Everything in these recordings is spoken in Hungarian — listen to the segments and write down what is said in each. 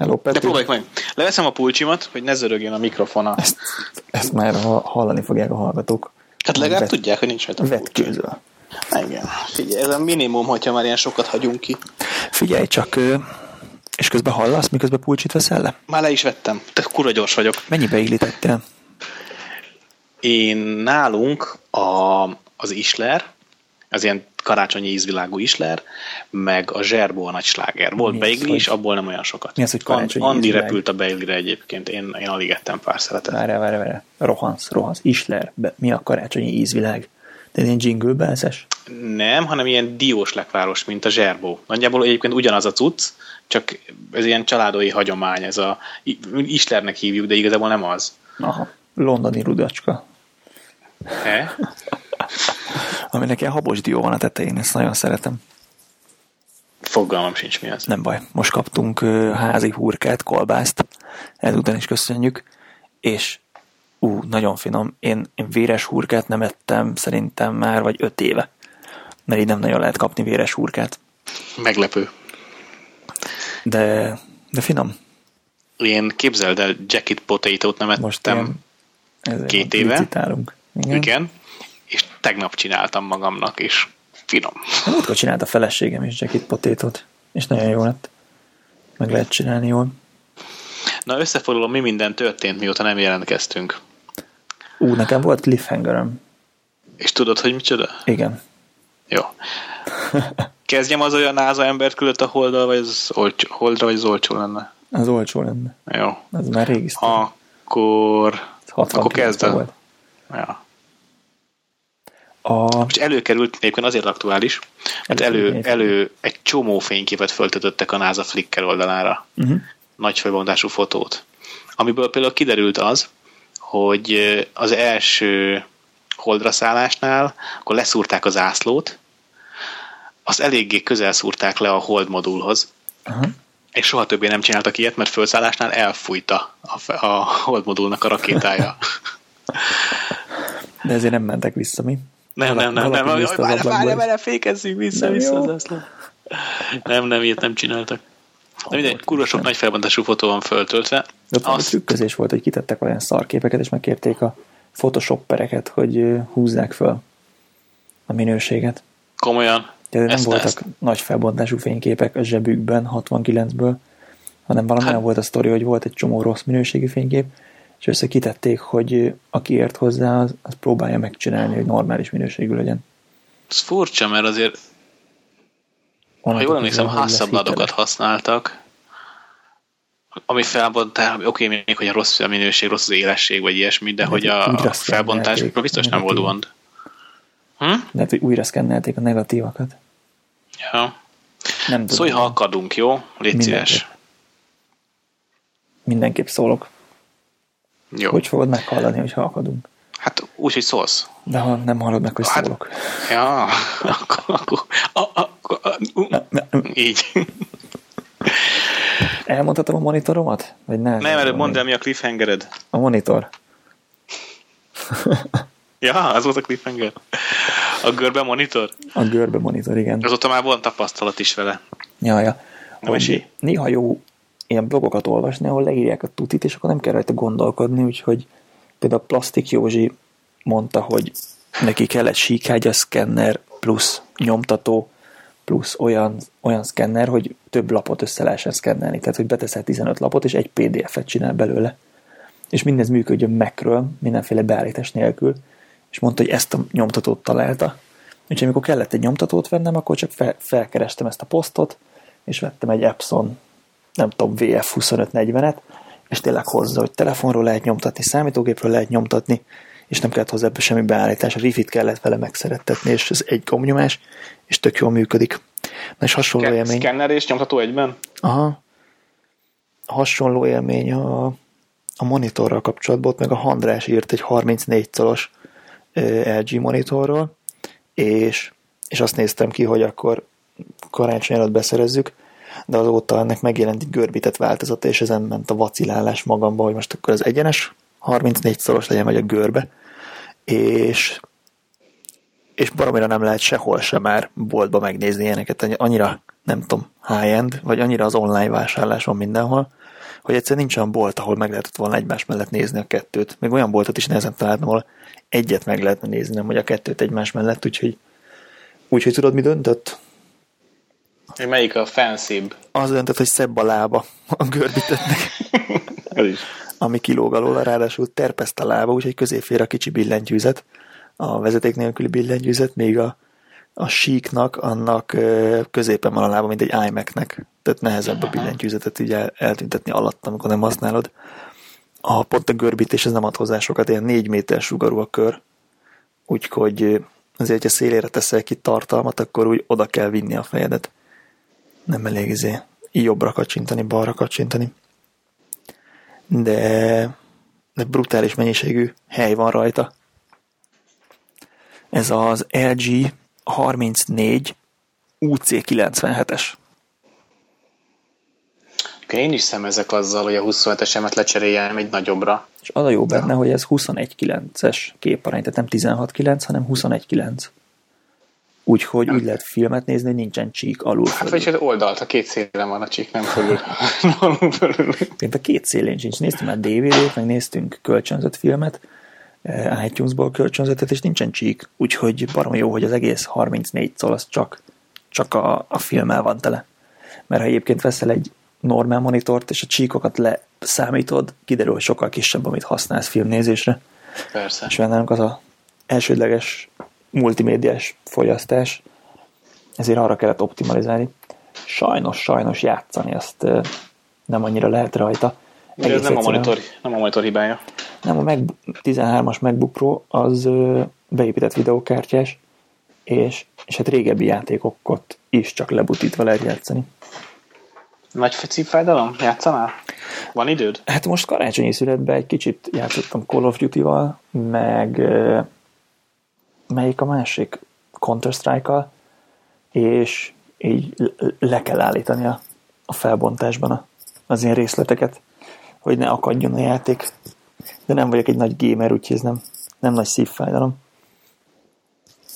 Hello, De Peti. próbáljuk meg. Leveszem a pulcsimat, hogy ne zörögjön a mikrofona. Ezt, ezt már ha- hallani fogják a hallgatók. Hát legalább Vet- tudják, hogy nincs rajta. Vetkőzöl. Igen. Figyelj, ez a minimum, hogyha már ilyen sokat hagyunk ki. Figyelj csak, és közben hallasz, miközben pulcsit veszel le? Már le is vettem. Te kurva gyors vagyok. Mennyibe illítettél? Én nálunk a, az Isler, az ilyen karácsonyi ízvilágú Isler, meg a Zserbó a nagy sláger. Volt beigli is, abból nem olyan sokat. Mi az, hogy karácsonyi Andi ízvilág? repült a beiglire egyébként, én, én alig ettem pár szeretet. Várj, várj, várj. Rohansz, rohansz. Isler. Be, mi a karácsonyi ízvilág? De ilyen jingle bells Nem, hanem ilyen diós lekváros, mint a zserbó. Nagyjából egyébként ugyanaz a cucc, csak ez ilyen családói hagyomány, ez a Islernek hívjuk, de igazából nem az. Aha. Londoni rudacska. E? Aminek ilyen habos dió van a tetején, ezt nagyon szeretem. Fogalmam sincs mi az. Nem baj, most kaptunk házi hurkát, kolbászt, ezután is köszönjük, és ú, nagyon finom. Én, én véres hurkát nem ettem szerintem már vagy öt éve, mert így nem nagyon lehet kapni véres hurkát, Meglepő. de, de finom. Én képzeld el, jacket potato-t nem Most ettem. ilyen, ezért két éve? Igen. Igen. És tegnap csináltam magamnak, és finom. Múltkor csinált a feleségem is jacket potétot, és nagyon jó lett. Meg lehet csinálni jól. Na, összefoglalom, mi minden történt, mióta nem jelentkeztünk. Ú, nekem volt cliffhangerem. És tudod, hogy micsoda? Igen. Jó. Kezdjem az olyan náza embert küldött a holdal, vagy az olcsó, holdra, vagy az olcsó lenne? Az olcsó lenne. Jó. Az már régi sztori. Akkor... Ez 69 Akkor kezd el. volt. Ja. A, És előkerült, egyébként azért aktuális, mert elő, elő egy csomó fényképet föltöttek a NASA Flickr oldalára. uh-huh. Nagy felbontású fotót. Amiből például kiderült az, hogy az első holdra szállásnál, akkor leszúrták az ászlót, azt eléggé közel szúrták le a hold modulhoz, Aha. és soha többé nem csináltak ilyet, mert felszállásnál elfújta a, a hold modulnak a rakétája. De ezért nem mentek vissza, mi? Nem, nem, nem, nem. Várj, várj, várj, fékezzünk vissza, Nem vissza jó. az ászló. Nem, nem, ilyet nem csináltak. De mindegy, kurva sok nagy felbontású fotó van föltöltve. De Azt... Azt, trükközés volt, hogy kitettek olyan szarképeket, és megkérték a photoshoppereket, hogy húzzák föl a minőséget. komolyan. De nem Ezt- voltak ezt- nagy felbontású fényképek a zsebükben 69-ből, hanem valami Hát- volt a sztori, hogy volt egy csomó rossz minőségű fénykép, és össze kitették, hogy aki ért hozzá, az, az próbálja megcsinálni, hogy normális minőségű legyen. Ez furcsa, mert azért, ha Onnantól jól emlékszem, hiteles. használtak, ami felbontás, oké, még hogy a rossz a minőség, rossz az élesség, vagy ilyesmi, de De hogy a felbontásokról szkennelték biztos nem volt gond. Hm? Lehet, hogy újra szkennelték a negatívakat. Ja. Nem tudom. Szólj, ha akadunk, jó? Légy Mindenképp. szíves. Mindenképp szólok. Jó. Hogy fogod meghallani, hogyha akadunk? Hát úgy, hogy szólsz. De ha nem hallod meg, hogy Hát- szólok. Ja, akkor, akkor, a, a, a, a, így. Elmondhatom a monitoromat? Vagy ne? Nem, előbb mondd el, mi a cliffhangered. A monitor. Ja, az volt a cliffhanger. A görbe monitor? A görbe monitor, igen. Azóta már van tapasztalat is vele. Ja, ja. Hogy néha jó ilyen blogokat olvasni, ahol leírják a tutit, és akkor nem kell rajta gondolkodni, úgyhogy például a Plastik Józsi mondta, hogy neki kell egy síkhágya szkenner plusz nyomtató plusz olyan, olyan szkenner, hogy több lapot össze lehessen szkennelni. Tehát, hogy beteszel 15 lapot, és egy PDF-et csinál belőle. És mindez működjön Macről, mindenféle beállítás nélkül. És mondta, hogy ezt a nyomtatót találta. Úgyhogy amikor kellett egy nyomtatót vennem, akkor csak fel, felkerestem ezt a posztot, és vettem egy Epson, nem tudom, VF2540-et, és tényleg hozzá, hogy telefonról lehet nyomtatni, számítógépről lehet nyomtatni, és nem kellett hozzá semmi beállítás, a wifi-t kellett vele megszerettetni, és ez egy gombnyomás, és tök jól működik. Na és hasonló Ke- élmény. Szkenner és nyomtató egyben? Aha. Hasonló élmény a, a monitorral kapcsolatban, ott meg a Handrás írt egy 34 colos LG monitorról, és, és azt néztem ki, hogy akkor karácsony előtt beszerezzük, de azóta ennek megjelent egy görbített változata, és ezen ment a vacilálás magamba, hogy most akkor az egyenes 34 szoros legyen, vagy a görbe, és és baromira nem lehet sehol sem már boltba megnézni ilyeneket, annyira nem tudom, high-end, vagy annyira az online vásárlás van mindenhol, hogy egyszer nincs olyan bolt, ahol meg lehetett volna egymás mellett nézni a kettőt. Még olyan boltot is nehezen találtam, ahol egyet meg lehetne nézni, nem hogy a kettőt egymás mellett, úgyhogy úgyhogy tudod, mi döntött? Hogy melyik a fancybb? Az döntött, hogy szebb a lába a görbítettnek. Ez is. ami kilóg alól, ráadásul terpeszt a lába, úgyhogy közé fér a kicsi billentyűzet, a vezeték nélküli billentyűzet, még a, a síknak, annak középen van a lába, mint egy iMac-nek, tehát nehezebb a billentyűzetet így el, eltüntetni alatt, amikor nem használod. A pont a görbítés ez nem ad hozzá sokat, ilyen négy méter sugarú a kör, úgyhogy azért, hogyha szélére teszel ki tartalmat, akkor úgy oda kell vinni a fejedet. Nem elég izé jobbra kacsintani, balra kacsintani de, de brutális mennyiségű hely van rajta. Ez az LG 34 UC97-es. Én is szemezek azzal, hogy a 27-esemet lecseréljem egy nagyobbra. És az a jó benne, hogy ez 21.9-es képarány, tehát nem 16.9, hanem 21.9. Úgyhogy úgy lehet filmet nézni, hogy nincsen csík alul. Hát vagy hogy oldalt, a két szélen van a csík, nem fölül. fölül. Én a két szélén sincs. Néztünk már DVD-t, meg néztünk kölcsönzött filmet, eh, iTunes-ból kölcsönzetet, és nincsen csík. Úgyhogy barom jó, hogy az egész 34 szól, az csak, csak a, a filmmel van tele. Mert ha egyébként veszel egy normál monitort, és a csíkokat leszámítod, kiderül, hogy sokkal kisebb, amit használsz filmnézésre. Persze. És nálunk az a elsődleges multimédiás fogyasztás, ezért arra kellett optimalizálni. Sajnos, sajnos játszani ezt nem annyira lehet rajta. De ez nem a, monitor, nem a monitor hibája. nem, a Mac, 13-as MacBook Pro az beépített videókártyás, és, és hát régebbi játékokat is csak lebutítva lehet játszani. Nagy szívfájdalom? Játszanál? Van időd? Hát most karácsonyi születben egy kicsit játszottam Call of Duty-val, meg melyik a másik? Counter-Strike-kal, és így le- kell állítani a, a felbontásban a, az ilyen részleteket, hogy ne akadjon a játék. De nem vagyok egy nagy gamer, úgyhogy ez nem, nem nagy szívfájdalom.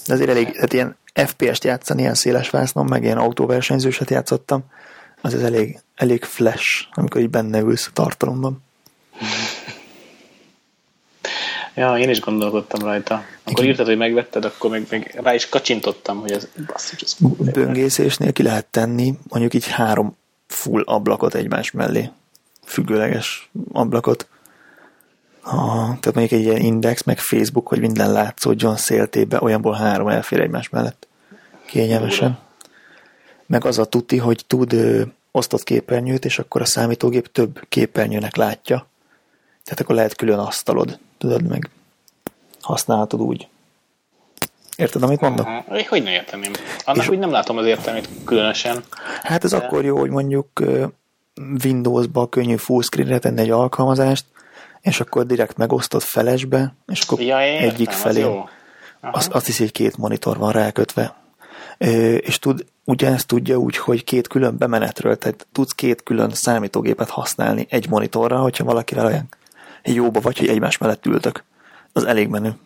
De azért elég, hát ilyen FPS-t játszani, ilyen széles vásznon, meg ilyen autóversenyzőset játszottam, az ez elég, elég flash, amikor így benne ülsz a tartalomban. Ja, én is gondolkodtam rajta. Akkor Igen. írtad, hogy megvetted, akkor meg, meg rá is kacsintottam, hogy ez basszus, ez Böngészésnél ki lehet tenni mondjuk így három full ablakot egymás mellé. Függőleges ablakot. Ha, tehát mondjuk egy ilyen index, meg Facebook, hogy minden látszódjon széltébe, olyanból három elfér egymás mellett. Kényelmesen. Meg az a tuti, hogy tud ö, osztott képernyőt, és akkor a számítógép több képernyőnek látja. Tehát akkor lehet külön asztalod, tudod, meg használhatod úgy. Érted, amit mondok? Aha. Hogy ne érteném? Annak És- úgy nem látom az értelmét különösen. Hát ez akkor jó, hogy mondjuk Windowsba könnyű fullscreenre tenni egy alkalmazást, és akkor direkt megosztott felesbe, és akkor Ja, értem, egyik az felé. Aha. azt, azt hiszi, hogy két monitor van rákötve. És tud, ugyanezt tudja úgy, hogy két külön bemenetről, tehát tudsz két külön számítógépet használni egy monitorra, hogyha valakire olyan jóba vagy, hogy egymás mellett ültök. Az elég menő.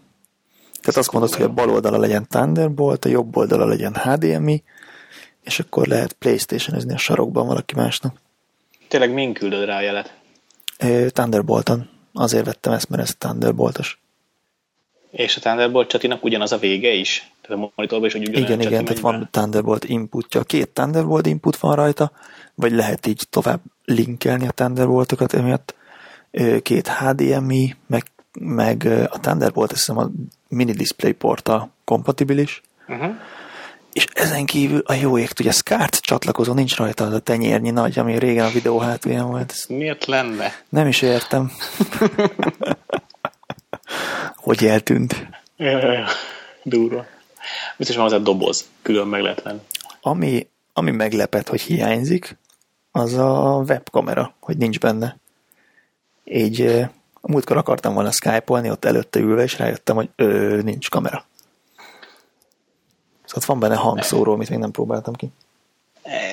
Tehát azt mondod, hogy a bal oldala legyen Thunderbolt, a jobb oldala legyen HDMI, és akkor lehet playstation a sarokban valaki másnak. Tényleg min küldöd rá a jelet? Thunderbolton. Azért vettem ezt, mert ez Thunderboltos. És a Thunderbolt csatinak ugyanaz a vége is? Tehát a monitorban is, hogy ugyanaz Igen, igen, tehát van Thunderbolt inputja. Két Thunderbolt input van rajta, vagy lehet így tovább linkelni a Thunderboltokat emiatt. Két HDMI, meg, meg a Thunderbolt, azt hiszem a mini display porttal kompatibilis. Uh-huh. És ezen kívül a jó ég, ugye SCART csatlakozó nincs rajta az a tenyérnyi nagy, ami régen a videó hátulján volt. Miért lenne? nem is értem. hogy eltűnt. Ja, ja, ja. Durva. Biztos van hozzá doboz, külön meg lehet venni. Ami, ami meglepett, hogy hiányzik, az a webkamera, hogy nincs benne. Így a múltkor akartam volna skype-olni, ott előtte ülve, és rájöttem, hogy ö, nincs kamera. Szóval van benne hangszóró, amit még nem próbáltam ki.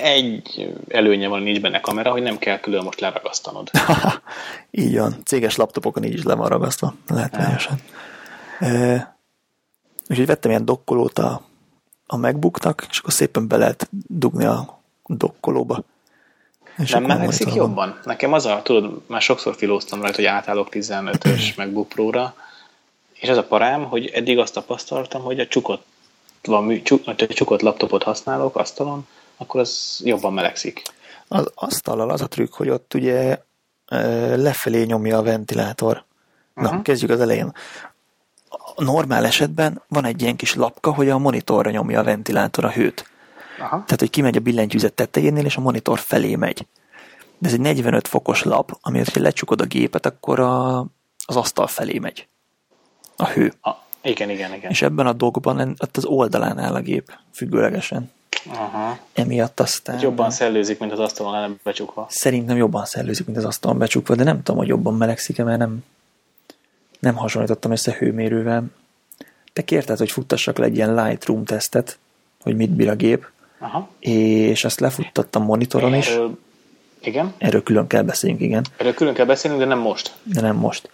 Egy előnye van, nincs benne kamera, hogy nem kell külön most leragasztanod. így van. Céges laptopokon így is le van ragasztva, látványosan. E, úgyhogy vettem ilyen dokkolót a, a MacBooknak, és akkor szépen be lehet dugni a dokkolóba. És Nem melegszik jobban? Nekem az a, tudod, már sokszor filóztam rajta, hogy átállok 15-ös MacBook Pro-ra, és ez a parám, hogy eddig azt tapasztaltam, hogy a csukott, van, csuk, csukott laptopot használok asztalon, akkor az jobban melegszik. Az asztallal az a trükk, hogy ott ugye lefelé nyomja a ventilátor. Na, Aha. kezdjük az elején. A normál esetben van egy ilyen kis lapka, hogy a monitorra nyomja a ventilátor a hőt. Aha. Tehát, hogy kimegy a billentyűzet tetejénél, és a monitor felé megy. De ez egy 45 fokos lap, ami, hogyha lecsukod a gépet, akkor a, az asztal felé megy. A hő. A, igen, igen, igen. És ebben a dogban ott az oldalán áll a gép, függőlegesen. Aha. Emiatt aztán... Jobban szellőzik, mint az asztalon lenne becsukva. Szerintem jobban szellőzik, mint az asztalon becsukva, de nem tudom, hogy jobban melegszik-e, mert nem, nem hasonlítottam össze hőmérővel. Te kérted, hogy futtassak le egy ilyen Lightroom tesztet, hogy mit bír a gép, Aha. és ezt lefuttattam monitoron is. Erről, igen, Erről külön kell beszéljünk, igen, erről külön kell beszélnünk, de nem most. de nem most.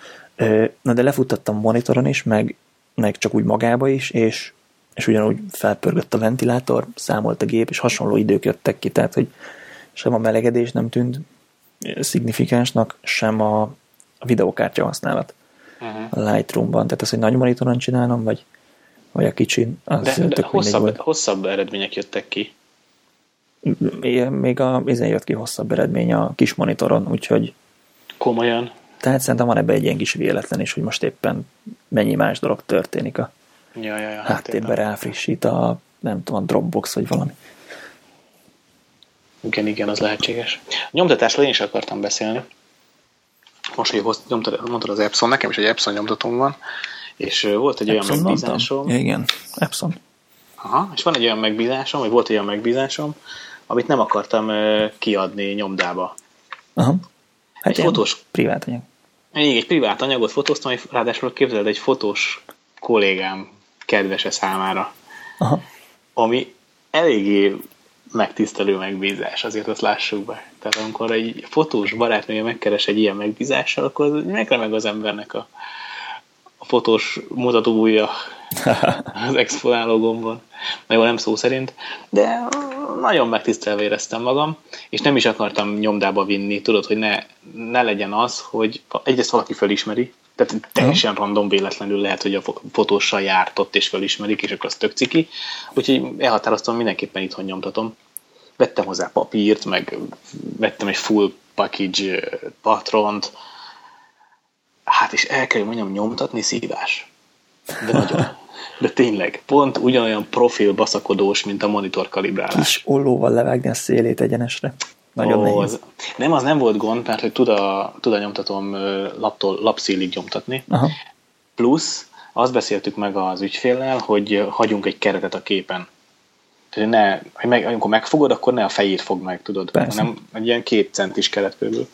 Na de lefuttattam monitoron is, meg, meg csak úgy magába is, és, és ugyanúgy felpörgött a ventilátor, számolt a gép, és hasonló idők jöttek ki, tehát hogy sem a melegedés nem tűnt szignifikánsnak, sem a, a videókártya használat Uh-huh. a Lightroomban. Tehát az, hogy nagy monitoron csinálom, vagy, vagy a kicsin, az De, de hosszabb, volt. hosszabb eredmények jöttek ki. Még- a, ezen jött ki hosszabb eredmény a kis monitoron, úgyhogy Komolyan. tehát szerintem van ebben egy ilyen kis véletlen is, hogy most éppen mennyi más dolog történik a Ja, ja, ja, háttérben ráfrissít a, nem tudom, a Dropbox vagy valami. Igen, igen, az lehetséges. A nyomtatásról én is akartam beszélni. Most, hogy hossz- nyomtad, mondtad az Epson, nekem is egy Epson nyomtatóm van, és volt egy olyan Epson mondtam? megbízásom. Ja, igen, Epson. Aha, és van egy olyan megbízásom, vagy volt egy olyan megbízásom, amit nem akartam kiadni nyomdába. Aha. Hát Egy fotós- Privát anyag. Még egy privát anyagot fotóztam, ráadásul képzeld egy fotós kollégám kedvese számára, Aha. ami eléggé megtisztelő megbízás, azért azt lássuk be. Tehát amikor egy fotós barátnője megkeres egy ilyen megbízással, akkor megremeg az embernek a, a fotós mutatóúja az exponáló gombon. Na jó, nem szó szerint, de nagyon megtisztelve éreztem magam, és nem is akartam nyomdába vinni, tudod, hogy ne, ne legyen az, hogy egyrészt valaki felismeri, tehát teljesen random véletlenül lehet, hogy a fo- fotóssal járt ott és felismerik, és akkor az tök ciki. Úgyhogy elhatároztam, mindenképpen itthon nyomtatom. Vettem hozzá papírt, meg vettem egy full package patront. Hát és el kell, hogy mondjam, nyomtatni szívás. De nagyon. De tényleg, pont ugyanolyan profil baszakodós, mint a monitor kalibrálás. Kis ollóval levágni a szélét egyenesre. Nagyon Ó, nehéz. az, nem, az nem volt gond, mert hogy tud a, tud a nyomtatom laptól, lapszílig nyomtatni. Aha. Plusz azt beszéltük meg az ügyféllel, hogy ö, hagyjunk egy keretet a képen. Tehát ne, hogy meg, amikor megfogod, akkor ne a fejét fog meg, tudod, Persze. hanem egy ilyen két centis keret körül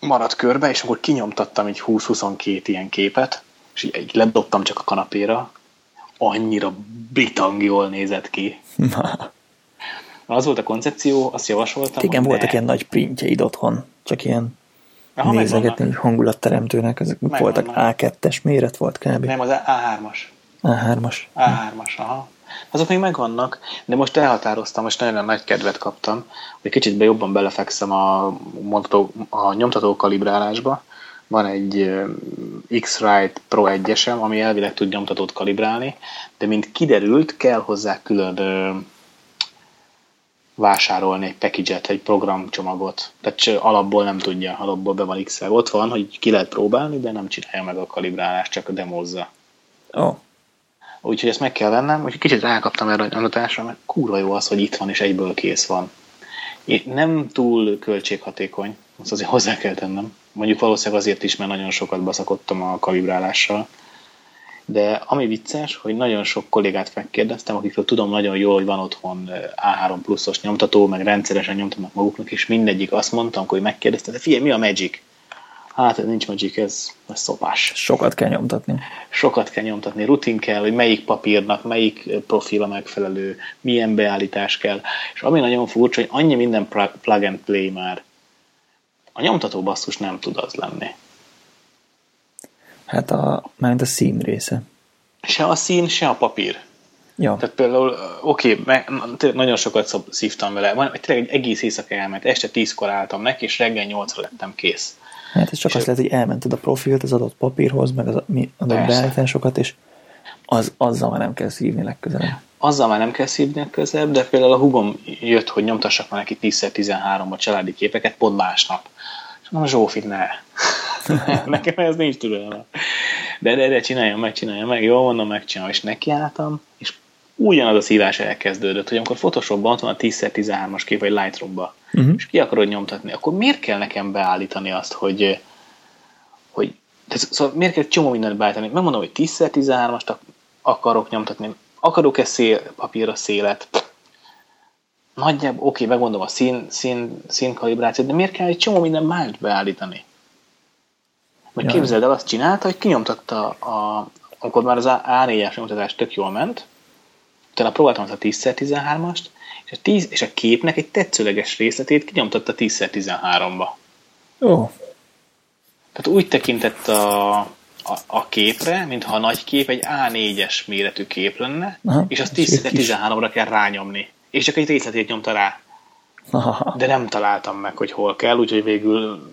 maradt körbe, és akkor kinyomtattam egy 20-22 ilyen képet, és így, ledobtam csak a kanapéra, annyira bitang jól nézett ki. Na, Az volt a koncepció, azt javasoltam. igen, voltak ne. ilyen nagy printjeid otthon, csak ilyen Aha, nézegetni, hogy hangulatteremtőnek, ezek Megvannak. voltak A2-es méret volt kb. Nem, az A3-as. A3-as. A3-as, aha. Azok még megvannak, de most elhatároztam, most nagyon nagy kedvet kaptam, hogy kicsit be jobban belefekszem a, mondható, a nyomtató kalibrálásba. Van egy X-Rite Pro 1-esem, ami elvileg tud nyomtatót kalibrálni, de mint kiderült, kell hozzá külön vásárolni egy package-et, egy programcsomagot. Tehát csak alapból nem tudja, alapból be van x Ott van, hogy ki lehet próbálni, de nem csinálja meg a kalibrálást, csak a demozza. Ó, Úgyhogy ezt meg kell vennem, úgyhogy kicsit rákaptam erre a nyomtatásra, mert kurva jó az, hogy itt van és egyből kész van. Én nem túl költséghatékony, azt azért hozzá kell tennem. Mondjuk valószínűleg azért is, mert nagyon sokat baszakodtam a kalibrálással. De ami vicces, hogy nagyon sok kollégát megkérdeztem, akikről tudom nagyon jól, hogy van otthon A3 pluszos nyomtató, meg rendszeresen nyomtatnak maguknak, és mindegyik azt mondtam, hogy megkérdezte, de figyelj, mi a Magic? Hát ez nincs Magic, ez, ez szopás sokat kell nyomtatni. sokat kell nyomtatni, rutin kell, hogy melyik papírnak, melyik profil a megfelelő, milyen beállítás kell. És ami nagyon furcsa, hogy annyi minden pl- plug and play már. A nyomtató basszus nem tud az lenni. Hát a, mármint a szín része. Se a szín, se a papír. Ja. Tehát például, oké, okay, nagyon sokat szívtam vele, van, tényleg egy egész éjszaka elment, este tízkor álltam neki, és reggel nyolcra lettem kész. Hát ez csak és azt lehet, hogy elmented a profilt az adott papírhoz, meg az adott beállításokat, és az, azzal már nem kell szívni legközelebb. Azzal már nem kell szívni legközelebb, de például a hugom jött, hogy nyomtassak már neki 10-13-ba családi képeket, pont másnap. Mondom, Zsófi, ne. Nekem ez nincs türelme. De, de, de csináljam meg, csináljam meg, jól mondom, megcsinálom, és nekiálltam, és ugyanaz a szívás elkezdődött, hogy amikor Photoshopban ott van a 10x13-as kép, vagy Lightroom-ba, uh-huh. és ki akarod nyomtatni, akkor miért kell nekem beállítani azt, hogy, hogy tehát, szóval miért kell csomó mindent beállítani? Megmondom, hogy 10x13-ast akarok nyomtatni, akarok-e szél, papírra szélet, nagyjából, oké, megmondom a szín, szín, szín kalibrációt, de miért kell egy csomó minden mást beállítani? Meg ja. képzeld el, azt csinálta, hogy kinyomtatta, a, amikor már az A4-es nyomtatás tök jól ment, utána próbáltam az a 10x13-ast, és a, 10, és a képnek egy tetszőleges részletét kinyomtatta 10x13-ba. Ó. Tehát úgy tekintett a, a, a képre, mintha a nagy kép egy A4-es méretű kép lenne, Aha, és azt 10x13-ra kell rányomni. És csak egy részletét nyomta rá. Aha. De nem találtam meg, hogy hol kell, úgyhogy végül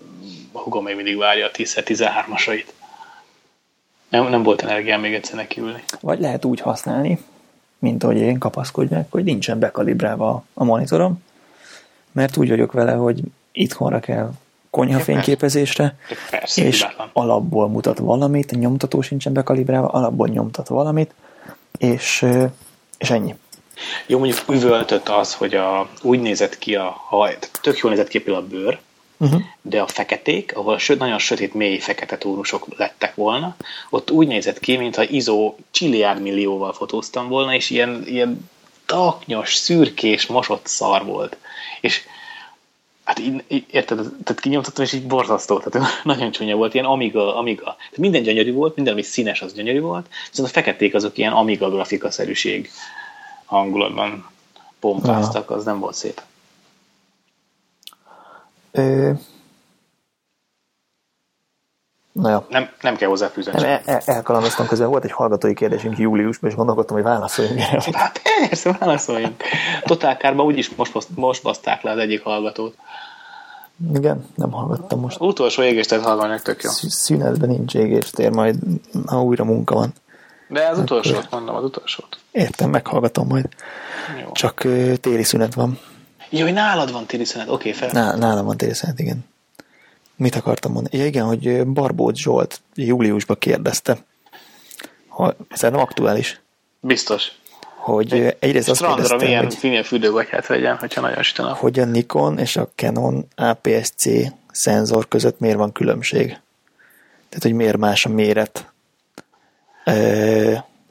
hugom még mindig várja a 10x13-asait. Nem, nem volt energiám még egyszer nekiülni. Vagy lehet úgy használni, mint ahogy én kapaszkodj meg, hogy nincsen bekalibrálva a monitorom, mert úgy vagyok vele, hogy itthonra kell konyhafényképezésre, Persze, és alapból mutat valamit, a nyomtató sincsen bekalibrálva, alapból nyomtat valamit, és, és ennyi. Jó, mondjuk üvöltött az, hogy a, úgy nézett ki a haj, tök jól nézett ki a bőr, uh-huh. de a feketék, ahol a nagyon sötét, mély fekete tónusok lettek volna, ott úgy nézett ki, mintha izó csilliárd millióval fotóztam volna, és ilyen, ilyen taknyos, szürkés, mosott szar volt. És hát így, így, érted, tehát kinyomtattam, és így borzasztó, tehát nagyon csúnya volt, ilyen amiga, amiga. Tehát minden gyönyörű volt, minden, ami színes, az gyönyörű volt, viszont a feketék azok ilyen amiga grafikaszerűség hangulatban pompáztak, az nem volt szép. Ö... Na jó. Nem, nem kell hozzáfűzni. El, el, elkalandoztam közben. Volt egy hallgatói kérdésünk júliusban, és gondolkodtam, hogy válaszoljunk. Hát persze, válaszoljunk. Totálkárban úgyis most, most baszták le az egyik hallgatót. Igen, nem hallgattam most. Utolsó égéstért hallganak, tök jó. Szünetben nincs égéstér, majd ha újra munka van. De az utolsót mondom, az utolsót. Értem, meghallgatom majd. Jó. Csak uh, téli szünet van. Jó, hogy nálad van téli szünet, oké, okay, fel. Ná, nálam van téli szünet, igen. Mit akartam mondani? Ja, igen, hogy Barbót Zsolt júliusban kérdezte, ha ez nem aktuális. Biztos. Hogy Egy egyrészt azt kérdezte, milyen, hogy, milyen fürdőgatyát vegyen, hogyha nagyon sütön Hogy a Nikon és a Canon APS-C szenzor között miért van különbség. Tehát, hogy miért más a méret.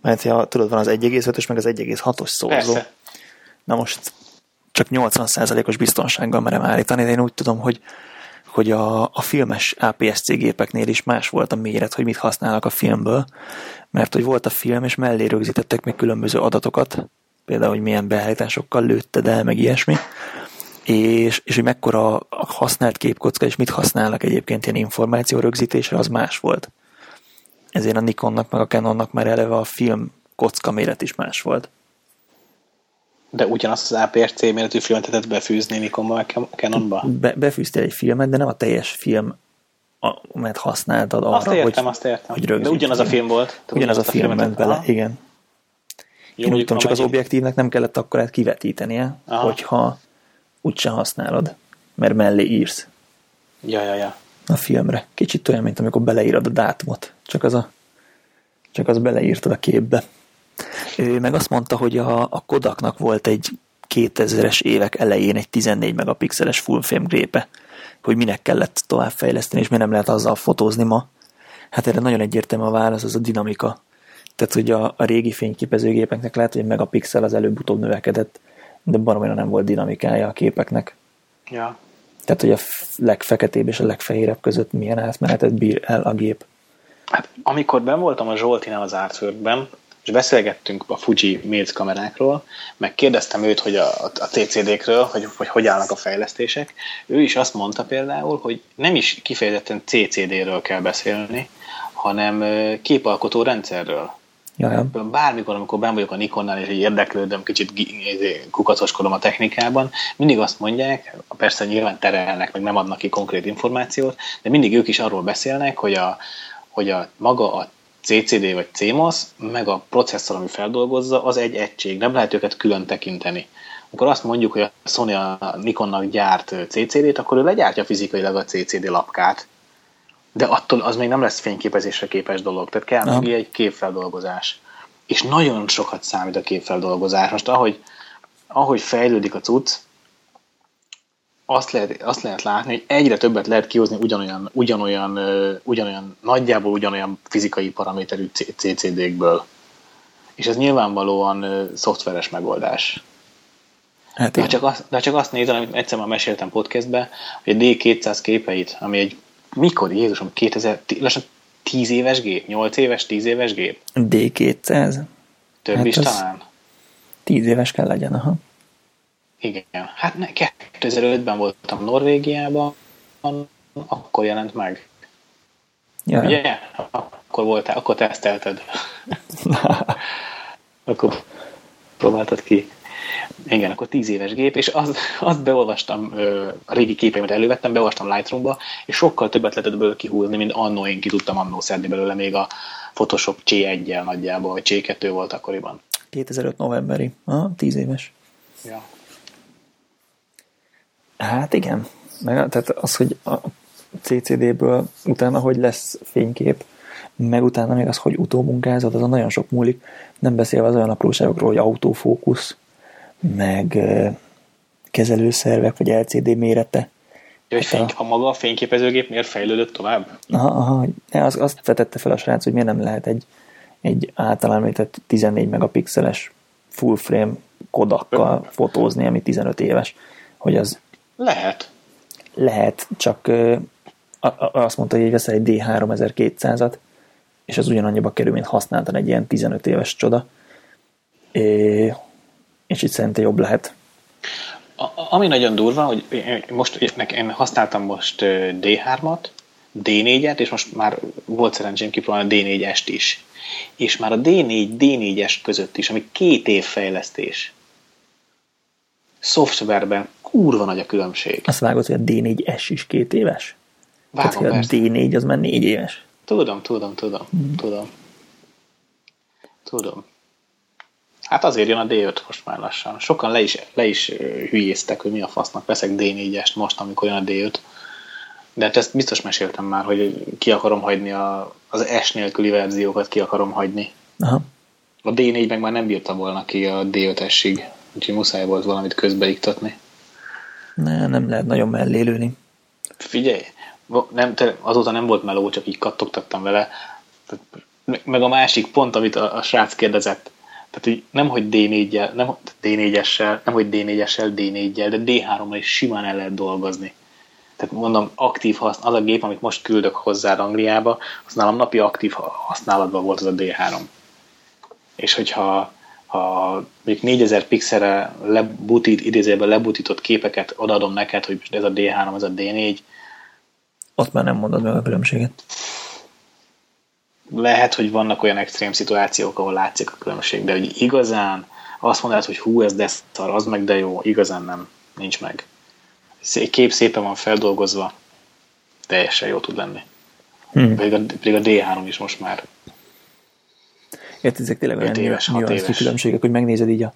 Mert ja, tudod, van az 1,5-ös, meg az 1,6-os szózó. Persze. Na most csak 80%-os biztonsággal merem állítani, de én úgy tudom, hogy, hogy a, a filmes APS-C gépeknél is más volt a méret, hogy mit használnak a filmből, mert hogy volt a film, és mellé rögzítettek még különböző adatokat, például, hogy milyen beállításokkal lőtted el, meg ilyesmi, és, és hogy mekkora a használt képkocka, és mit használnak egyébként ilyen információ rögzítésre, az más volt. Ezért a Nikonnak, meg a Canonnak már eleve a film kocka méret is más volt. De ugyanazt az APS-C méretű filmet lehetett befűzni Nikonba, Canonba? Be, befűztél egy filmet, de nem a teljes film mert használtad arra, azt értem, hogy, azt értem. hogy De ugyanaz a film volt. Ugyanaz a film ment bele, aha. igen. Jó, Én úgy tudom, csak az objektívnek nem kellett akkor kivetítenie, aha. hogyha úgyse használod, mert mellé írsz. Ja, ja, ja. A filmre. Kicsit olyan, mint amikor beleírod a dátumot. Csak az a csak az beleírtad a képbe. Ő meg azt mondta, hogy a, a Kodaknak volt egy 2000-es évek elején egy 14 megapixeles full gépe, hogy minek kellett továbbfejleszteni, és miért nem lehet azzal fotózni ma. Hát erre nagyon egyértelmű a válasz, az a dinamika. Tehát, hogy a, a régi fényképezőgépeknek lehet, hogy a megapixel az előbb-utóbb növekedett, de baromira nem volt dinamikája a képeknek. Ja. Tehát, hogy a legfeketébb és a legfehérebb között milyen átmenetet bír el a gép. Hát, amikor ben voltam a Zsoltinál az Artworkben, és beszélgettünk a Fuji Mills kamerákról, meg kérdeztem őt, hogy a, a TCD-kről, hogy, hogy hogy állnak a fejlesztések. Ő is azt mondta például, hogy nem is kifejezetten CCD-ről kell beszélni, hanem képalkotó rendszerről. Ja, ja. Bármikor, amikor ben vagyok a Nikonnál, és érdeklődöm, kicsit izé, kukacoskodom a technikában, mindig azt mondják, persze nyilván terelnek, meg nem adnak ki konkrét információt, de mindig ők is arról beszélnek, hogy a, hogy a maga a CCD vagy CMOS, meg a processzor, ami feldolgozza, az egy egység. Nem lehet őket külön tekinteni. Amikor azt mondjuk, hogy a Sony a Nikonnak gyárt CCD-t, akkor ő legyártja fizikailag a CCD lapkát, de attól az még nem lesz fényképezésre képes dolog. Tehát kell neki egy képfeldolgozás. És nagyon sokat számít a képfeldolgozás. Most ahogy, ahogy fejlődik a cucc, azt lehet, azt lehet látni, hogy egyre többet lehet kihozni ugyanolyan, ugyanolyan, ugyanolyan nagyjából ugyanolyan fizikai paraméterű CCD-kből. És ez nyilvánvalóan szoftveres megoldás. Hát de, csak azt, de csak azt nézem, amit egyszer már meséltem podcastbe, hogy a D200 képeit, ami egy mikor, Jézusom, 2000, lassan 10 éves gép? 8 éves, 10 éves gép? D200? Több hát is talán? 10 éves kell legyen, aha. Igen. Hát 2005-ben voltam Norvégiában, akkor jelent meg. Ja. Ugye? Akkor voltál, akkor tesztelted. akkor próbáltad ki. Igen, akkor 10 éves gép, és azt, azt beolvastam, a régi képeimet elővettem, beolvastam Lightroomba, és sokkal többet lehetett belőle kihúzni, mint annó én ki tudtam annó szedni belőle, még a Photoshop C1-jel nagyjából, vagy C2 volt akkoriban. 2005 novemberi, ah, 10 éves. Ja. Hát igen, meg, tehát az, hogy a CCD-ből utána hogy lesz fénykép, meg utána még az, hogy utómunkázod, az a nagyon sok múlik, nem beszélve az olyan apróságokról, hogy autofókusz, meg kezelőszervek, vagy LCD mérete. Ja, hogy hát a... a maga a fényképezőgép miért fejlődött tovább? Aha, aha az, azt vetette fel a srác, hogy miért nem lehet egy, egy általán 14 megapixeles full frame kodakkal fotózni, ami 15 éves. Hogy az lehet. Lehet, csak azt mondta, hogy veszel egy D3200-at, és az ugyanannyiba kerül, mint használtan egy ilyen 15 éves csoda. É, és itt szerintem jobb lehet. A, ami nagyon durva, hogy most én használtam most D3-at, D4-et, és most már volt szerencsém kipróbálni a D4-est is. És már a D4, D4-es között is, ami két év fejlesztés, szoftverben kurva nagy a különbség. Azt vágod, hogy a D4S is két éves? Vágom, Tehát, a D4 az már négy éves. Tudom, tudom, tudom, hmm. tudom. Tudom. Hát azért jön a D5 most már lassan. Sokan le is, le is hülyéztek, hogy mi a fasznak veszek D4-est most, amikor jön a D5. De hát ezt biztos meséltem már, hogy ki akarom hagyni a, az S nélküli verziókat, ki akarom hagyni. Aha. A D4 meg már nem bírta volna ki a D5-esig, úgyhogy muszáj volt valamit közbeiktatni. Ne, nem lehet nagyon mellélőni. Figyelj, nem, azóta nem volt meló, csak így kattogtattam vele. Meg a másik pont, amit a, a srác kérdezett, tehát hogy nem, hogy D4-jel, nem D4-essel, nem, hogy D4-essel, D4-jel, de D3-mal is simán el lehet dolgozni. Tehát mondom, aktív használat, az a gép, amit most küldök hozzá Angliába, az nálam napi aktív használatban volt az a D3. És hogyha ha még 4000 pixelre lebutít, idézőben lebutított képeket odaadom neked, hogy ez a D3, ez a D4. Ott már nem mondod meg a különbséget. Lehet, hogy vannak olyan extrém szituációk, ahol látszik a különbség, de hogy igazán azt mondod, hogy hú, ez de szar, az meg de jó, igazán nem, nincs meg. Kép szépen van feldolgozva, teljesen jó tud lenni. Hmm. Pedig, a, pedig a D3 is most már Érted, ezek tényleg olyan éves, éves. különbségek, hogy megnézed így a,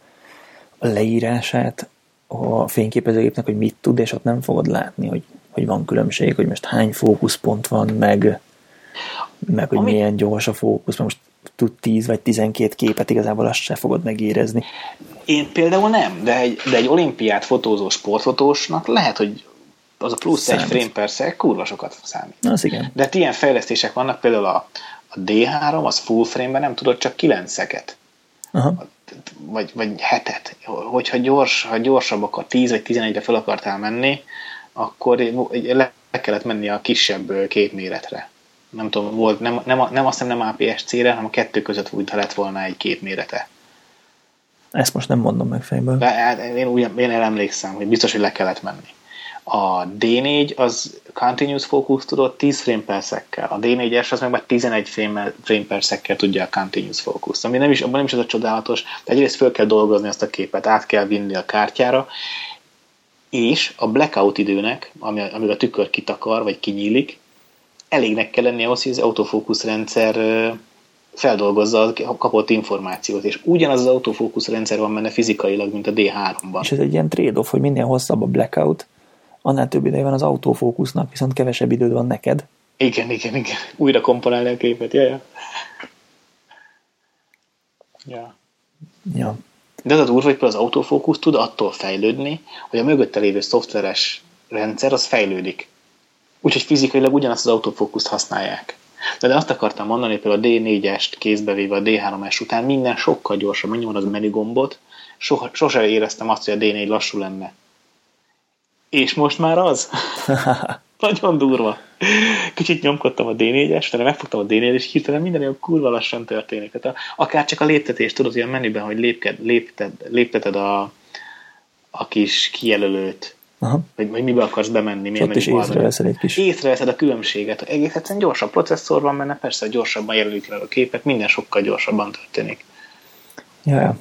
a leírását a fényképezőgépnek, hogy mit tud, és ott nem fogod látni, hogy, hogy van különbség, hogy most hány fókuszpont van, meg, meg hogy Ami... milyen gyors a fókusz, mert most tud 10 vagy 12 képet, igazából azt se fogod megérezni. Én például nem, de egy, de egy olimpiát fotózó sportfotósnak lehet, hogy az a plusz Számít. egy frame per szeg kurva sokat számít. Az igen. De hát ilyen fejlesztések vannak, például a, a D3 az full frame-ben nem tudod csak 9-eket. Vagy, vagy hetet. Hogyha gyors, ha gyorsabb, akkor 10 vagy 11-re fel akartál menni, akkor le kellett menni a kisebb képméretre. Nem tudom, volt, nem, nem, nem azt hiszem nem APS-C-re, hanem a kettő között úgy, ha lett volna egy képmérete. Ezt most nem mondom meg fejből. De, hát én, úgy, én emlékszem, hogy biztos, hogy le kellett menni. A D4 az continuous focus tudott 10 frame per szekkel. A D4-es az meg már 11 frame, frame per szekkel tudja a continuous focus. Ami nem is, abban nem is az a csodálatos, de egyrészt föl kell dolgozni ezt a képet, át kell vinni a kártyára, és a blackout időnek, ami, amíg a tükör kitakar, vagy kinyílik, elégnek kell lenni ahhoz, hogy az autofókusz rendszer feldolgozza a kapott információt, és ugyanaz az autofókusz rendszer van benne fizikailag, mint a D3-ban. És ez egy ilyen trade-off, hogy minél hosszabb a blackout, annál több ideje van az autofókusznak, viszont kevesebb időd van neked. Igen, igen, igen. Újra komponálni a képet, ja, ja. Ja. Ja. De az a durva, hogy az autofókusz tud attól fejlődni, hogy a mögötte lévő szoftveres rendszer az fejlődik. Úgyhogy fizikailag ugyanazt az autofókuszt használják. De, de azt akartam mondani, hogy a D4-est kézbevéve a D3-es után minden sokkal gyorsabb, megnyomod az menü gombot, soha, sose éreztem azt, hogy a D4 lassú lenne. És most már az. Nagyon durva. Kicsit nyomkodtam a D4-est, de megfogtam a D4-et, és hirtelen minden olyan kurva lassan történik. Tehát akár csak a léptetés, tudod, ilyen menüben, hogy lépked, lépted, lépteted a, a kis kijelölőt, Aha. Vagy, vagy mibe akarsz bemenni. Milyen ott is észreveszed egy kis. Észreveszed a különbséget. Egész egyszerűen gyorsabb processzor van benne, persze gyorsabban jelenik le a képek, minden sokkal gyorsabban történik. Ja, ja.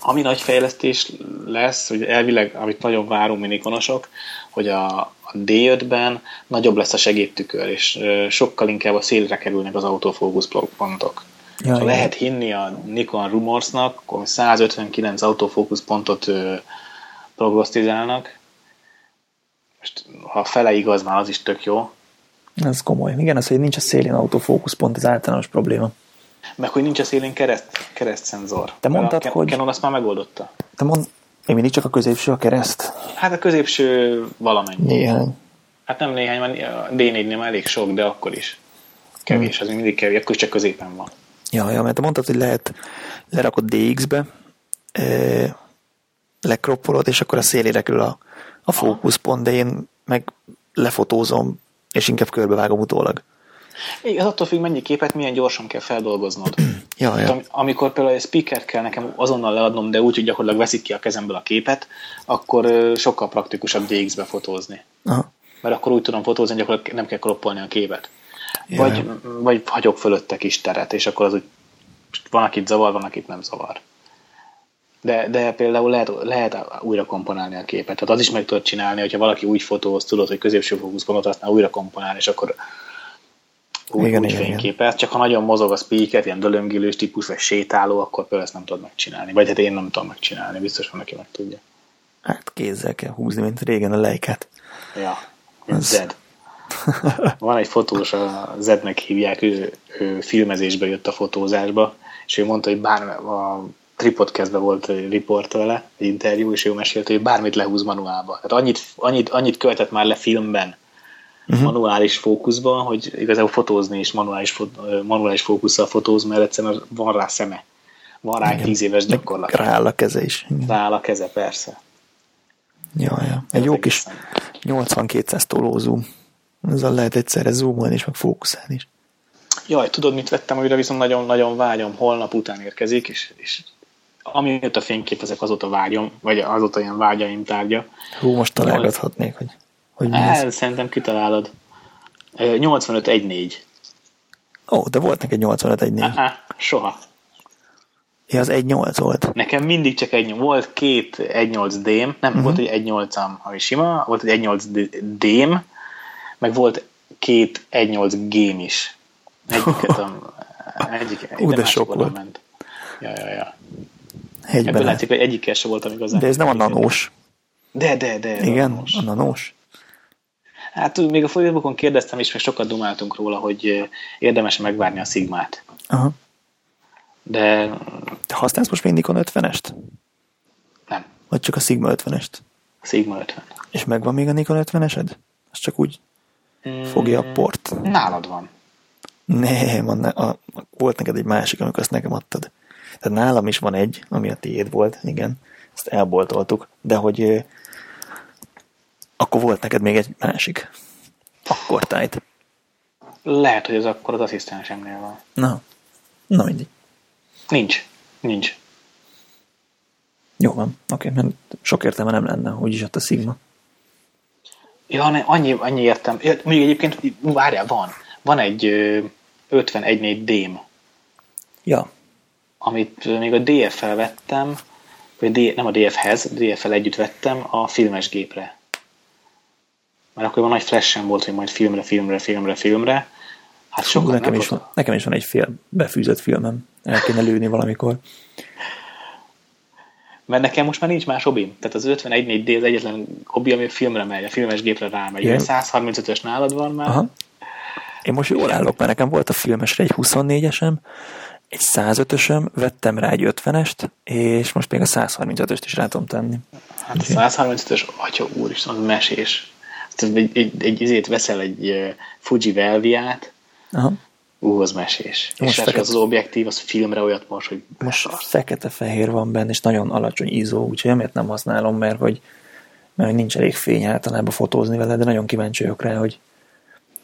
Ami nagy fejlesztés lesz, hogy elvileg, amit nagyon várunk mi nikonosok, hogy a, a D5-ben nagyobb lesz a segédtükör, és sokkal inkább a szélre kerülnek az autofókusz pontok. Ja, ha lehet hinni a Nikon Rumorsnak, akkor 159 autofókusz pontot prognosztizálnak. Most, ha fele igaz, már az is tök jó. Ez komoly. Igen, az, hogy nincs a szélén autofókusz pont az általános probléma. Meg hogy nincs a szélén kereszt, keresztszenzor. Te mondtad, a hogy... Canon azt már megoldotta. Te mond... Én mindig csak a középső a kereszt? Hát a középső valamennyi. Néhány. Hát nem néhány, mert a D4-nél már elég sok, de akkor is. Kevés, az mindig kevés, akkor csak középen van. Ja, ja, mert te mondtad, hogy lehet lerakod DX-be, lekroppolod, és akkor a szélére kerül a, a fókuszpont, de én meg lefotózom, és inkább körbevágom utólag. Igen, attól függ, mennyi képet milyen gyorsan kell feldolgoznod. ja, ja. Amikor például egy speaker kell nekem azonnal leadnom, de úgy, hogy gyakorlatilag veszik ki a kezemből a képet, akkor sokkal praktikusabb DX-be fotózni. Aha. Mert akkor úgy tudom fotózni, hogy gyakorlatilag nem kell kroppolni a képet. Ja, vagy, ja. vagy hagyok fölötte kis teret, és akkor az úgy van, akit zavar, van, akit nem zavar. De, de például lehet, lehet újra komponálni a képet. Tehát az is meg tudod csinálni, hogyha valaki úgy fotóz, tudod, hogy középső fókuszpontot használ újra komponálni, és akkor úgy, igen, úgy igen, fényképez. Csak ha nagyon mozog a speaker, ilyen dölöngülős típus, vagy sétáló, akkor például ezt nem tudod megcsinálni. Vagy hát én nem tudom megcsinálni, biztos van, aki meg tudja. Hát kézzel kell húzni, mint régen a lejket. Ja, az... Zed. Van egy fotós, a Zednek hívják, ő, ő filmezésbe jött a fotózásba, és ő mondta, hogy bár a Tripodcastben volt egy riport vele, egy interjú, és ő mesélte, hogy bármit lehúz manuálba. Tehát annyit, annyit, annyit követett már le filmben, uh-huh. manuális fókuszban, hogy igazából fotózni is manuális, manuális fókusszal fotóz, mert egyszerűen van rá szeme. Van rá tíz éves gyakorlat. Rááll a keze is. Igen. Rááll a keze, persze. Ja, ja. Egy jó kis 80-200 toló zoom. Ezzel lehet egyszerre zoomolni és meg fókuszálni is. Jaj, tudod, mit vettem újra, viszont nagyon-nagyon vágyom, holnap után érkezik, és, és amióta fényképezek, azóta vágyom, vagy azóta ilyen vágyaim tárgya. Hú, most találgathatnék, hogy, hogy mi El, Szerintem kitalálod. 85-1-4. Ó, de volt neked 85-1-4. soha. Ja, az 1-8 volt. Nekem mindig csak egy volt két 1-8 dém, nem, uh-huh. volt egy 1-8-am, ami sima, volt egy 1-8 dém, meg volt két 1-8 game is. Egyiket, a, egyik, Ú, de sok volt. Ment. Ja, ja, ja. Hegyben. Ebből látszik, hogy egyikkel sem voltam igazán. De ez nem a nanós. De, de, de. Igen, nanós. A nanós. Hát még a Facebookon kérdeztem is, meg sokat dumáltunk róla, hogy érdemes megvárni a Sigmát. Aha. De... Te használsz most még Nikon 50-est? Nem. Vagy csak a Sigma 50-est? Sigma 50. És megvan még a Nikon 50-esed? Az csak úgy mm, fogja a port? Nálad van. Nem, a, a, volt neked egy másik, amikor azt nekem adtad. Tehát nálam is van egy, ami a tiéd volt, igen. Ezt elboltoltuk, de hogy akkor volt neked még egy másik. Akkor tájt. Lehet, hogy az akkor az asszisztensemnél van. Na, na mindig. Nincs. Nincs. Jó van, oké, mert sok értelme nem lenne, úgyis ott a Sigma. Ja, ne, annyi, annyi értem. Ja, Még egyébként, várjál, van. Van egy ö, 51 dém, Ja, amit még a DF-fel vettem, vagy D, nem a DF-hez, DF-fel együtt vettem a filmes gépre. Mert akkor nagy flash volt, hogy majd filmre, filmre, filmre, filmre. Hát Sok, sokat nekem, is van, nekem is van egy fél befűzött filmem. El kéne lőni valamikor. Mert nekem most már nincs más hobbim. Tehát az 51 d az egyetlen hobbi, ami a filmre megy, a filmes gépre rámegy. A 135-ös nálad van már. Aha. Én most jól állok, mert nekem volt a filmesre egy 24-esem, egy 105-ösöm, vettem rá egy 50-est, és most még a 135-öst is rá tudom tenni. Hát a 135-ös, atya úristen, az mesés. Tehát egy, egy, egy, izét veszel egy uh, Fuji Velviát, Aha. ú, az mesés. Most és fekete- az, az objektív, az filmre olyat most, hogy Most fekete-fehér van benne, és nagyon alacsony izó, úgyhogy emiatt nem használom, mert hogy, mert hogy nincs elég fény általában fotózni vele, de nagyon kíváncsi vagyok rá, hogy,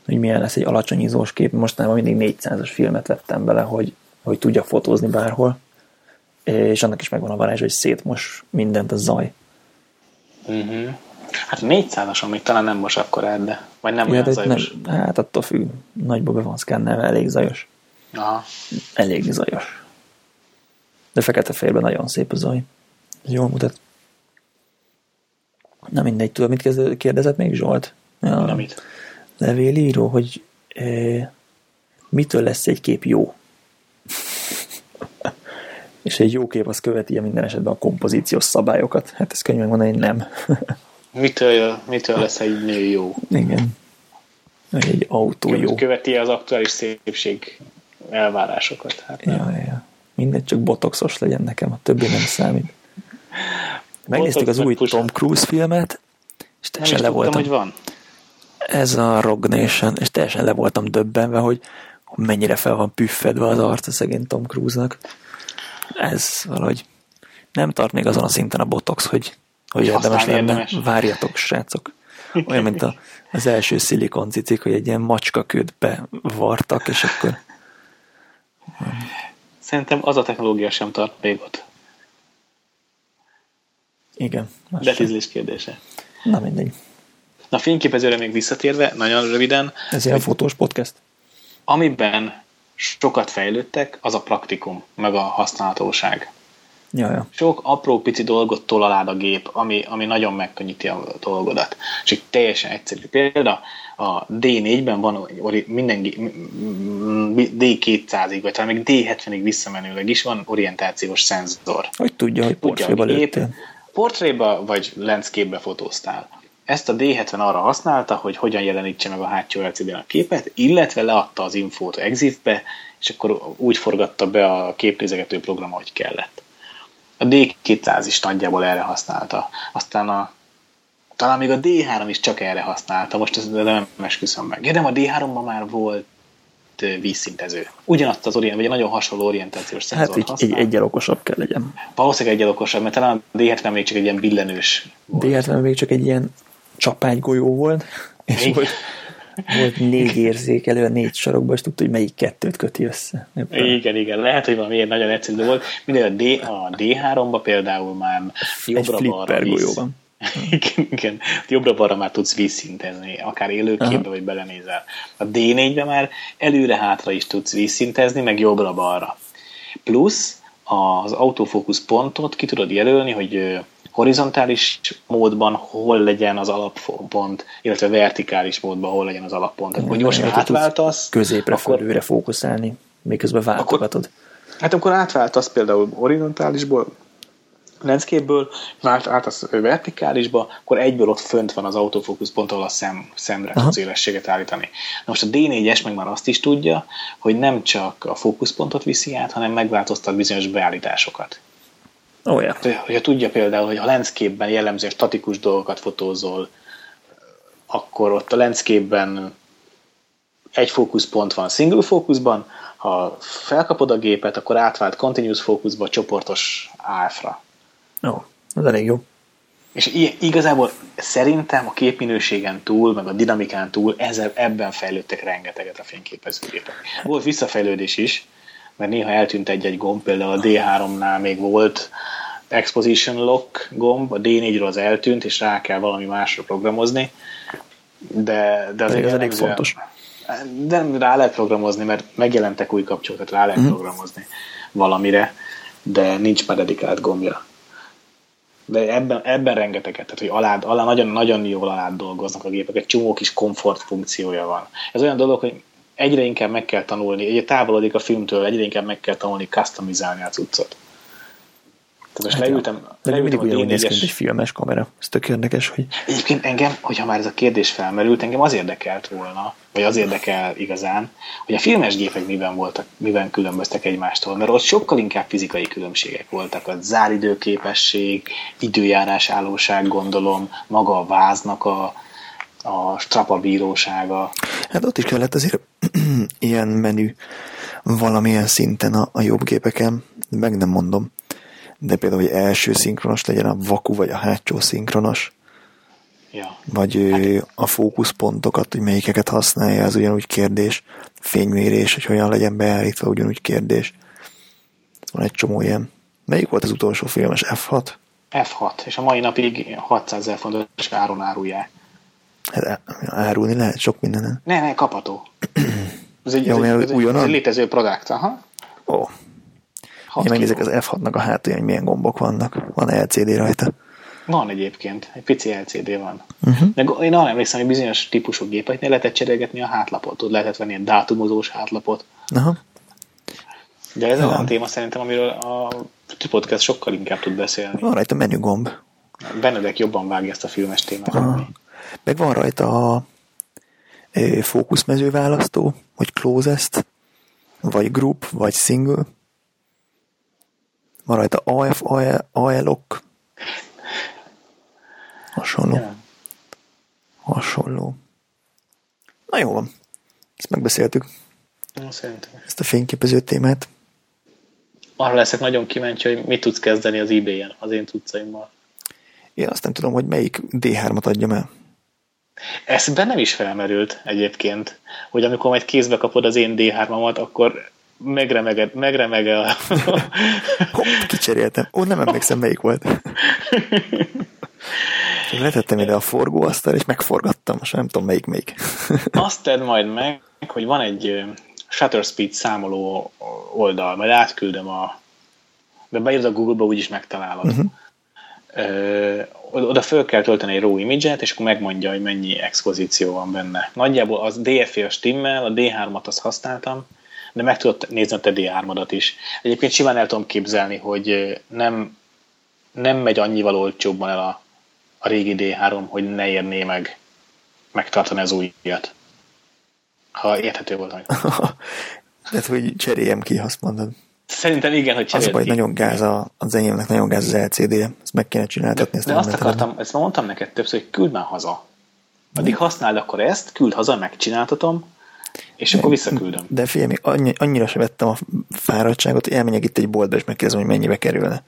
hogy milyen lesz egy alacsony izós kép. Mostanában mindig 400-as filmet vettem bele, hogy, hogy tudjak fotózni bárhol, és annak is megvan a varázs, hogy szétmos mindent a zaj. Uh-huh. Hát 400-ason még talán nem most akkor át, de vagy nem Ja, olyan zajos. nem, hát attól függ, nagyba be van szkennelve, elég zajos. Aha. Elég zajos. De fekete-fehérben nagyon szép a zaj. Jól mutat. Na mindegy, tudod, mit kérdezett még Zsolt? Ja, Amit. levélíró, hogy e, mitől lesz egy kép jó? És egy jó kép az követi minden esetben a kompozíciós szabályokat. Hát ezt könnyű megmondani, nem. Mitől, mitől lesz egy nő jó? Igen. Egy autó jó. Követi az aktuális szépség elvárásokat. Hát nem. Ja, ja. Mindegy, csak botoxos legyen nekem, a többi nem számít. Megnéztük az új. Tom Cruise filmet, és teljesen le tudtam, voltam. hogy van. Ez a Rogue Nation, és teljesen le voltam döbbenve, hogy mennyire fel van püffedve az arca szegény Tom Cruise-nak. Ez valahogy nem tart még azon a szinten a botox, hogy, hogy érdemes lenne. érdemes. Várjatok, srácok. Olyan, mint a, az első szilikoncicik, hogy egy ilyen macskakőt bevartak, és akkor Szerintem az a technológia sem tart még ott. igen. tízlés kérdése. Na mindegy. Na fényképezőre még visszatérve, nagyon röviden, Ez ilyen fotós podcast? Amiben sokat fejlődtek, az a praktikum, meg a használhatóság. Ja, ja. Sok apró pici dolgot tol alád a gép, ami, ami nagyon megkönnyíti a dolgodat. Egy teljesen egyszerű példa, a D4-ben van minden gé- m- m- D200-ig, vagy talán még D70-ig visszamenőleg is van orientációs szenzor. Hogy tudja, hogy portréba lőttél. portréba vagy landscape-be fotóztál. Ezt a D70 arra használta, hogy hogyan jelenítse meg a hátsó LCD-n a képet, illetve leadta az infót EXIF-be, és akkor úgy forgatta be a képnézegető program, ahogy kellett. A D200 is nagyjából erre használta. Aztán a talán még a D3 is csak erre használta, most ezt nem esküszöm meg. Ja, de a D3-ban már volt vízszintező. Ugyanazt az orient, vagy egy nagyon hasonló orientációs Hát szenzort egy, egy használ. egyel okosabb kell legyen. Valószínűleg egyel okosabb, mert talán a D70 még csak egy ilyen billenős volt. D70 még csak egy ilyen csapágygolyó volt, és volt, volt négy érzékelő a négy sarokban, és tudta, hogy melyik kettőt köti össze. Éppen. Igen, igen, lehet, hogy valami ilyen nagyon egyszerű volt. Minden a, D, a D3-ba például már jobbra-balra flipper golyó van. igen, igen. Jobbra-balra már tudsz vízszintezni, akár élőképbe, vagy belenézel. A D4-be már előre-hátra is tudsz vízszintezni, meg jobbra-balra. Plusz az autofókusz pontot ki tudod jelölni, hogy horizontális módban hol legyen az alappont, illetve vertikális módban hol legyen az alappont. Akkor gyorsan átváltasz, Középre, akkor- fölőre fókuszálni, miközben váltogatod. Hát amikor átváltasz például horizontálisból, landscape-ből, át, átasz vertikálisba, akkor egyből ott fönt van az autofókusz pont, ahol a szem, szemre Aha. tudsz élességet állítani. Na most a D4-es meg már azt is tudja, hogy nem csak a fókuszpontot viszi át, hanem megváltoztat bizonyos beállításokat. Ó, ja. Tehát, Hogyha tudja például, hogy a landscape-ben jellemzően statikus dolgokat fotózol, akkor ott a landscape-ben egy fókuszpont van single fókuszban, ha felkapod a gépet, akkor átvált continuous fókuszba, csoportos AF-ra. Ó, az elég jó. És igazából szerintem a képminőségen túl, meg a dinamikán túl ezzel, ebben fejlődtek rengeteget a fényképezőgépek. Volt visszafejlődés is, mert néha eltűnt egy-egy gomb, például a D3-nál még volt exposition lock gomb, a D4-ről az eltűnt, és rá kell valami másra programozni, de, de azért Ez elég fontos. De rá lehet programozni, mert megjelentek új kapcsolatot, rá lehet mm-hmm. programozni valamire, de nincs már dedikált gombja. De ebben, ebben rengeteget, tehát hogy alá, alá nagyon, nagyon jól alá dolgoznak a gépek, egy csomó kis komfort funkciója van. Ez olyan dolog, hogy egyre inkább meg kell tanulni, egyre távolodik a filmtől, egyre inkább meg kell tanulni customizálni a cuccot. Tehát most hát leültem, de leültem mindig ugyanúgy néz ki, egy filmes kamera. Ez tök érdekes, hogy... Egyébként engem, hogyha már ez a kérdés felmerült, engem az érdekelt volna, vagy az érdekel igazán, hogy a filmes gépek miben voltak, miben különböztek egymástól, mert ott sokkal inkább fizikai különbségek voltak. A záridőképesség, időjárás állóság, gondolom, maga a váznak a, a strapa bírósága. Hát ott is kellett azért ilyen menü valamilyen szinten a, a jobb gépeken, meg nem mondom de például, hogy első szinkronos legyen a vaku, vagy a hátsó szinkronos, ja. vagy hát. a fókuszpontokat, hogy melyikeket használja, az ugyanúgy kérdés, fénymérés, hogy hogyan legyen beállítva, ugyanúgy kérdés. Van egy csomó ilyen. Melyik volt az utolsó filmes? F6? F6, és a mai napig 600 ezer fontos áron árulják. Hát árulni lehet sok mindenen. Ne, ne, kapható. Ez egy, Jó, ez egy, ez egy, egy létező produkt, aha. Ó, én megnézek az F6-nak a hátulján, hogy milyen gombok vannak. Van LCD rajta. Van egyébként, egy pici LCD van. Uh-huh. De én arra emlékszem, hogy bizonyos típusú gépeknél lehetett cserélgetni a hátlapot, tud lehetett venni egy dátumozós hátlapot. Aha. De ez olyan téma szerintem, amiről a podcast sokkal inkább tud beszélni. Van rajta menügomb. Benedek jobban vágja ezt a filmes témát. Aha. Meg van rajta a fókuszmezőválasztó, vagy closest, vagy group, vagy single. Van rajta AF, AL-ok. Hasonló. Yeah. Hasonló. Na jó van. Ezt megbeszéltük. Szerintem. Ezt a fényképező témát. Arra leszek nagyon kíváncsi, hogy mit tudsz kezdeni az eBay-en az én cuccaimmal. Én azt nem tudom, hogy melyik D3-at adjam el. Ez bennem is felmerült egyébként, hogy amikor majd kézbe kapod az én D3-amat, akkor megremeged, megremege a... Hopp, kicseréltem. Ó, nem emlékszem, melyik volt. Csak letettem ide a forgóasztal, és megforgattam, most nem tudom, melyik melyik. Azt tedd majd meg, hogy van egy shutter speed számoló oldal, majd átküldöm a... De beírod a Google-ba, úgyis megtalálod. Uh-huh. Oda föl kell tölteni egy RAW image és akkor megmondja, hogy mennyi expozíció van benne. Nagyjából az DFI a stimmel, a D3-at azt használtam, de meg tudod nézni a te D3-adat is. Egyébként simán el tudom képzelni, hogy nem, nem megy annyival olcsóbban el a, a régi D3, hogy ne érné meg megtartani az újat. Ha érthető volt. Tehát, hogy cseréljem ki, azt mondod. Szerintem igen, hogy cseréljed Az baj, nagyon gáz a, az enyémnek nagyon gáz az LCD, ezt meg kéne csináltatni. De, de azt akartam, ezt mondtam neked többször, hogy küld már haza. Addig használd akkor ezt, küld haza, megcsináltatom, és akkor visszaküldöm. De figyelj, még annyi, annyira sem vettem a fáradtságot, hogy elmenjek itt egy boltba, és megkérdezem, hogy mennyibe kerülne.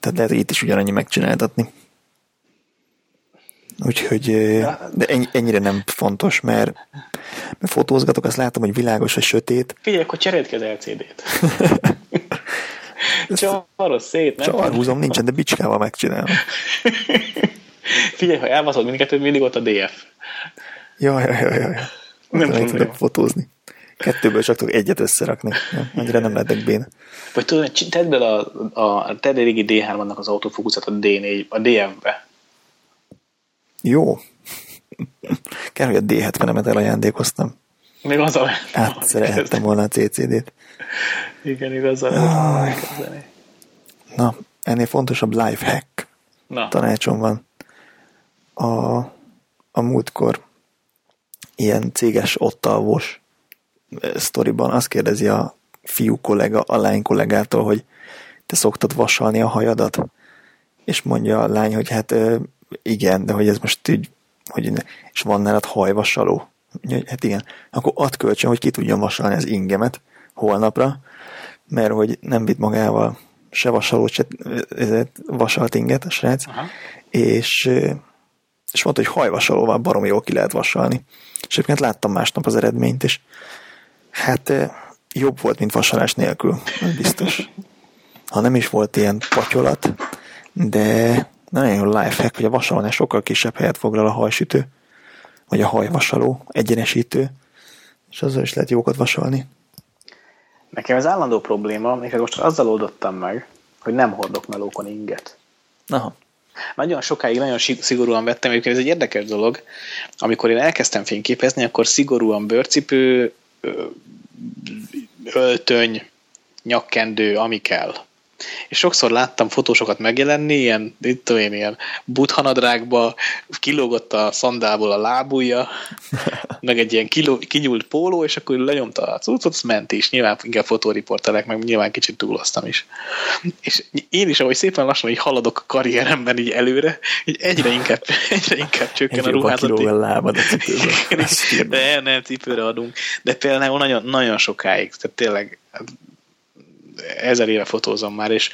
Tehát lehet, hogy itt is ugyanannyi megcsináltatni. Úgyhogy, de ennyire nem fontos, mert, mert fotózgatok, azt látom, hogy világos, vagy sötét. Figyelj, akkor cseréld ki az LCD-t. Csavarod szét, nem? Csavarhúzom nincsen, de bicskával megcsinálom. Figyelj, ha elbaszod mindkettőt, mindig ott a DF. Jaj, jaj, jaj, jaj. Nem, nem tudok fotózni. Kettőből csak tudok egyet összerakni. Annyira nem lehetek béna. Vagy tudod, tedd bele a, a, a te régi D3-nak az autofókuszat a D4, a DF-be. Jó. Kell, hogy a D70-emet elajándékoztam. Még az a Átszerelhettem volna a CCD-t. Igen, igazán. Ah. Na, ennél fontosabb life hack Na. tanácsom van. A, a múltkor ilyen céges ottalvos sztoriban azt kérdezi a fiú kollega a lány kollégától, hogy te szoktad vasalni a hajadat? És mondja a lány, hogy hát igen, de hogy ez most így, hogy és van nálad hajvasaló? Hát igen. Akkor add kölcsön, hogy ki tudjon vasalni az ingemet holnapra, mert hogy nem vitt magával se vasalót, se vasalt inget a srác, Aha. és és mondta, hogy hajvasalóval baromi jól ki lehet vasalni. És egyébként láttam másnap az eredményt, és hát jobb volt, mint vasalás nélkül, biztos. Ha nem is volt ilyen patyolat, de nagyon jó lifehack, hogy a vasalónál sokkal kisebb helyet foglal a hajsütő, vagy a hajvasaló, egyenesítő, és azzal is lehet jókat vasalni. Nekem ez állandó probléma, még most azzal oldottam meg, hogy nem hordok melókon inget. Aha. Nagyon sokáig nagyon szigorúan vettem, egyébként ez egy érdekes dolog. Amikor én elkezdtem fényképezni, akkor szigorúan bőrcipő, öltöny, nyakkendő, ami kell. És sokszor láttam fotósokat megjelenni, ilyen, itt tudom én, ilyen buthanadrágba, kilógott a szandából a lábúja, meg egy ilyen kiló, kinyúlt póló, és akkor lenyomta a cuccot, az ment is. Nyilván inkább fotóriporterek, meg nyilván kicsit túloztam is. És én is, ahogy szépen lassan így haladok a karrieremben így előre, így egyre inkább, egyre inkább csökken a ruházat. a lábad a cipőbe. De nem, cipőre adunk. De például nagyon, nagyon sokáig, tehát tényleg ezer éve fotózom már, és,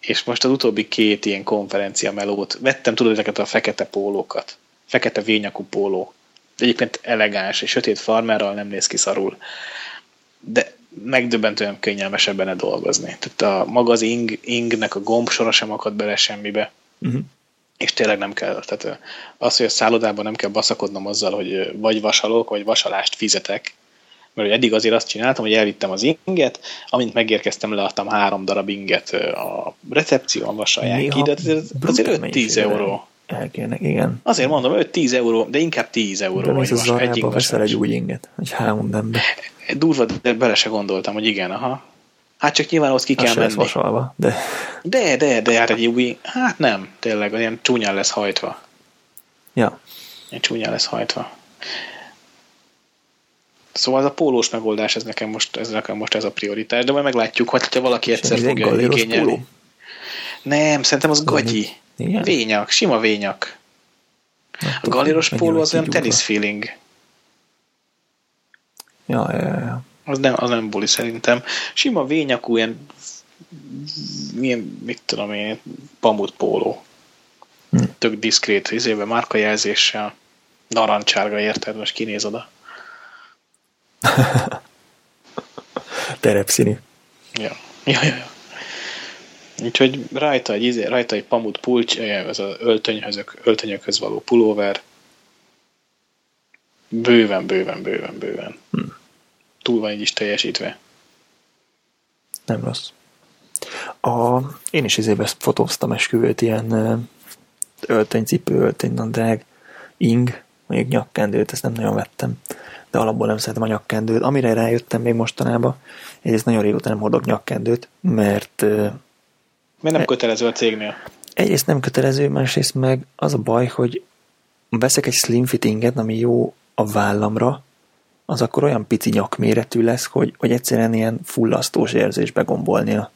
és most az utóbbi két ilyen konferencia melót vettem, tudod, ezeket a fekete pólókat, fekete vényakú póló. Egyébként elegáns, és sötét farmerral nem néz ki szarul. De megdöbbentően kényelmesebb benne dolgozni. Tehát a maga az ing, ingnek a gombsora sem akad bele semmibe. Uh-huh. És tényleg nem kell. Tehát az, hogy a szállodában nem kell baszakodnom azzal, hogy vagy vasalok, vagy vasalást fizetek, mert eddig azért azt csináltam, hogy elvittem az inget, amint megérkeztem, leadtam három darab inget a recepción, vasalják ki, de azért, azért 5-10 euró. Elkérnek, igen. Azért mondom, 5-10 euró, de inkább 10 euró. De az zarába veszel egy új inget, egy H&M-be. Durva, de bele se gondoltam, hogy igen, aha. Hát csak nyilván ott ki kell menni. vasalva, de... De, de, de, hát egy új, hát nem, tényleg, olyan csúnyán lesz hajtva. Ja. Ilyen csúnyán lesz hajtva. Szóval ez a pólós megoldás, ez nekem most ez, nekem most ez a prioritás, de majd meglátjuk, hogy ha valaki egyszer És fogja igényelni. Nem, szerintem az gagyi. Igen? Vényak, sima vényak. Na, a galéros póló az olyan tenis feeling. Ja, ja, ja. Az nem, az nem buli szerintem. Sima vényakú, ilyen milyen, mit tudom én, pamut póló. Hm. Tök diszkrét, izébe márkajelzéssel. Narancsárga, érted? Most kinéz oda. Terepszíni. Ja. Ja, ja, ja. Úgyhogy rajta egy, izé, rajta egy pamut pulcs, ez az öltönyhöz, öltönyökhöz való pulóver. Bőven, bőven, bőven, bőven. Hm. Túl van így is teljesítve. Nem rossz. A, én is izébe fotóztam esküvőt, ilyen öltönycipő, öltönynadrág, ing, még nyakkendőt, ezt nem nagyon vettem de alapból nem szeretem a nyakkendőt. Amire rájöttem még mostanában, egyrészt nagyon régóta nem hordok nyakkendőt, mert... Miért nem e- kötelező a cégnél? Egyrészt nem kötelező, másrészt meg az a baj, hogy veszek egy slim fittinget, ami jó a vállamra, az akkor olyan pici nyakméretű lesz, hogy, hogy egyszerűen ilyen fullasztós érzés begombolni a,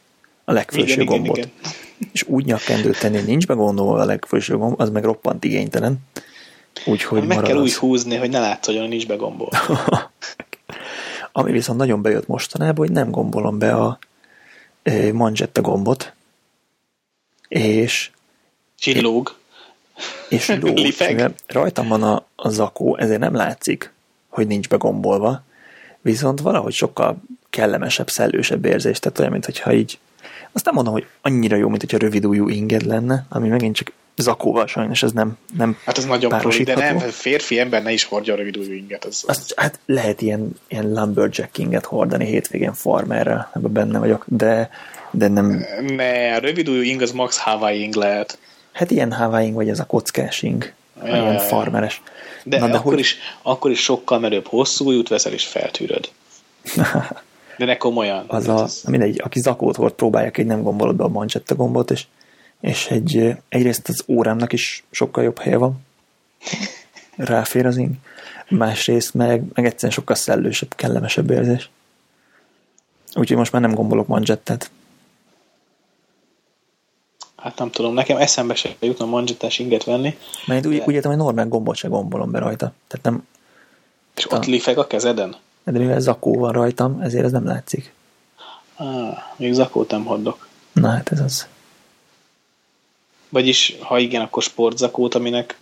a legfőső igen, gombot. Igen, igen. És úgy nyakkendőt tenni, nincs begondolva a legfőső gomb, az meg roppant igénytelen. Úgyhogy Meg kell úgy húzni, hogy ne látsz, hogy nincs begombol. Ami viszont nagyon bejött mostanában, hogy nem gombolom be a e, manzsetta gombot, és Csillóg. És lóg. rajtam van a, a zakó, ezért nem látszik, hogy nincs begombolva, viszont valahogy sokkal kellemesebb, szellősebb érzés, tehát olyan, mintha így azt nem mondom, hogy annyira jó, mint hogyha rövidújú inged lenne, ami megint csak zakóval sajnos ez nem, nem Hát ez nagyon profi, de nem, férfi ember ne is hordja a rövidújú inget. Az, az... Azt, hát lehet ilyen, ilyen lumberjack inget hordani hétvégén farmerrel, ebben benne vagyok, de, de nem... Ne, a rövidújú ing az max Hawaii ing lehet. Hát ilyen Hawaii ing, vagy ez a kockás ing, ja, ilyen ja, farmeres. De, Na, de akkor, hogy... is, akkor is sokkal merőbb hosszú út veszel és feltűröd. De ne komolyan. Az a, mindegy, aki zakót hord, próbálják, egy nem gombolod be a mancsetta gombot, és és egy, egyrészt az órámnak is sokkal jobb helye van, ráfér az ing, másrészt meg, meg egyszerűen sokkal szellősebb, kellemesebb érzés. Úgyhogy most már nem gombolok manzsettet. Hát nem tudom, nekem eszembe se jutna manzsettás inget venni. Mert úgy, de... úgy értem, hogy normál gombot se gombolom be rajta. Tehát nem... És ott a... lifeg a kezeden? De mivel zakó van rajtam, ezért ez nem látszik. Ah, még zakót nem hordok. Na hát ez az. Vagyis, ha igen, akkor sportzakót, aminek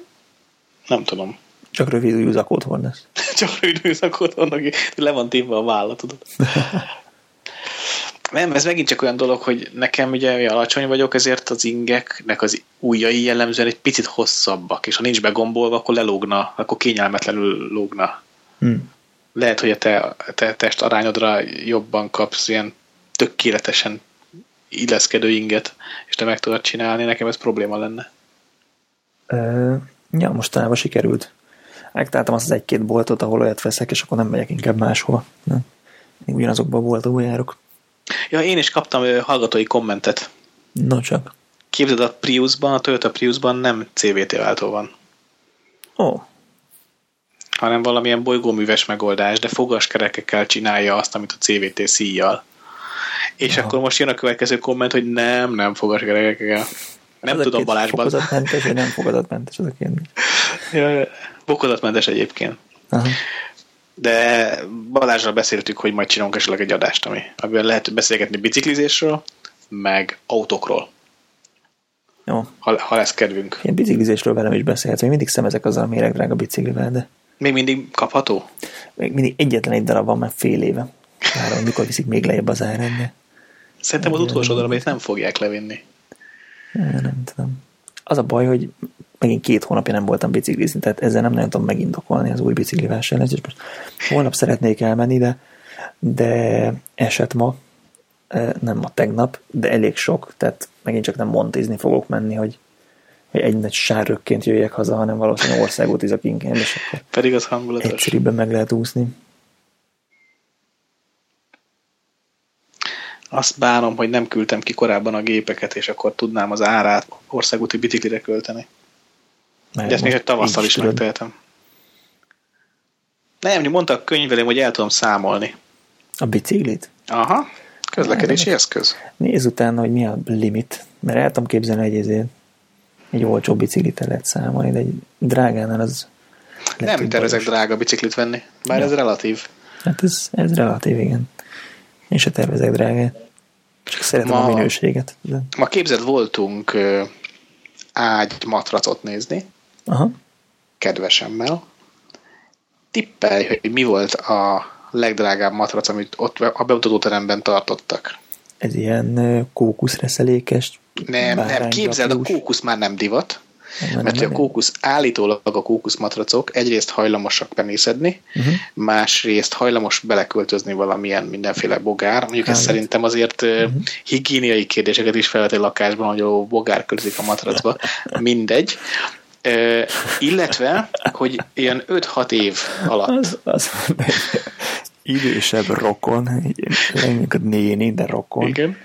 nem tudom. Csak rövid zakót hordasz. Csak rövid zakót hordanak, le van téve a válla, tudod. Nem, ez megint csak olyan dolog, hogy nekem ugye alacsony vagyok, ezért az ingeknek az ujjai jellemzően egy picit hosszabbak, és ha nincs begombolva, akkor lelógna, akkor kényelmetlenül lógna. Hmm. Lehet, hogy a te, te test arányodra jobban kapsz ilyen tökéletesen illeszkedő inget, és te meg tudod csinálni, nekem ez probléma lenne. Ö, ja, mostanában sikerült. Megtaláltam azt az egy-két boltot, ahol olyat veszek, és akkor nem megyek inkább máshova. Nem. Én ugyanazokban boltokban járok. Ja, én is kaptam ö, hallgatói kommentet. No csak. Képzeld, a Priusban, a Toyota Priusban nem CVT váltó van, Ó, hanem valamilyen bolygóműves megoldás, de fogaskerekekkel csinálja azt, amit a CVT szíjjal. És Ja. akkor most jön a következő komment, hogy nem, nem fogaskerekekkel. Nem Ez tudom két Balázsban. Fokozatmentes, vagy nem fokozatmentes a kérdés. Ja, Fokozatmentes egyébként. Aha. De Balázsral beszéltük, hogy majd csinálunk esetleg egy adást, ami, amiben lehet beszélgetni biciklizésről, meg autókról, Jó. ha, ha lesz kedvünk. Ilyen biciklizésről velem is beszélhetsz. Még mindig szemezek azzal a méregdrága biciklivel, de Még mindig kapható? még mindig egyetlen egy darab van már fél éve. Várom, mikor viszik még lejjebb az árán, de Szerintem az utolsó darabét nem fogják levinni. nem tudom. Az a baj, hogy megint két hónapja nem voltam biciklizni, tehát ezzel nem nagyon tudom megindokolni az új bicikli vásárlást, és most holnap szeretnék elmenni, de, de eset ma, nem ma tegnap, de elég sok, tehát megint csak nem montizni fogok menni, hogy, hogy egy nagy sárrökként jöjjek haza, hanem valószínűleg országútizok inkább, és akkor Pedig az hangulatos. egyszerűbben meg lehet úszni. Azt bánom, hogy nem küldtem ki korábban a gépeket, és akkor tudnám az árát országúti biciklire költeni. Mert De ezt még egy tavasszal is tudod. megtehetem. Nem, mondtak könyvelém, hogy el tudom számolni. A biciklit? Aha, közlekedési eszköz. Nézz utána, hogy mi a limit, mert el tudom képzelni, hogy ezért egy olcsó biciklit el lehet számolni, de egy drágánál az Nem tervezek drága biciklit venni, bár Ja. ez relatív. Hát ez, ez relatív, igen. Én se tervezek drágát. Csak szeretem Ma- a minőséget. De... Ma képzeld, voltunk ö, ágy matracot nézni, Aha. kedvesemmel. Tippelj, hogy mi volt a legdrágább matrac, amit ott a bemutatóteremben tartottak. Ez ilyen kókuszreszelékes. Nem, nem, képzeld, a kókusz már nem divat, Nem, mert nem, a kókusz, állítólag a kókuszmatracok egyrészt hajlamosak penészedni, Uh-huh. másrészt hajlamos beleköltözni valamilyen mindenféle bogár. Mondjuk ez Állat. szerintem azért uh-huh. higiéniai kérdéseket is felvet egy lakásban, hogy ó, bogár költözik a matracba. Mindegy. Ö, illetve, hogy ilyen 5-6 év alatt Az, az idősebb rokon, így mondjuk a néni, de rokon, igen,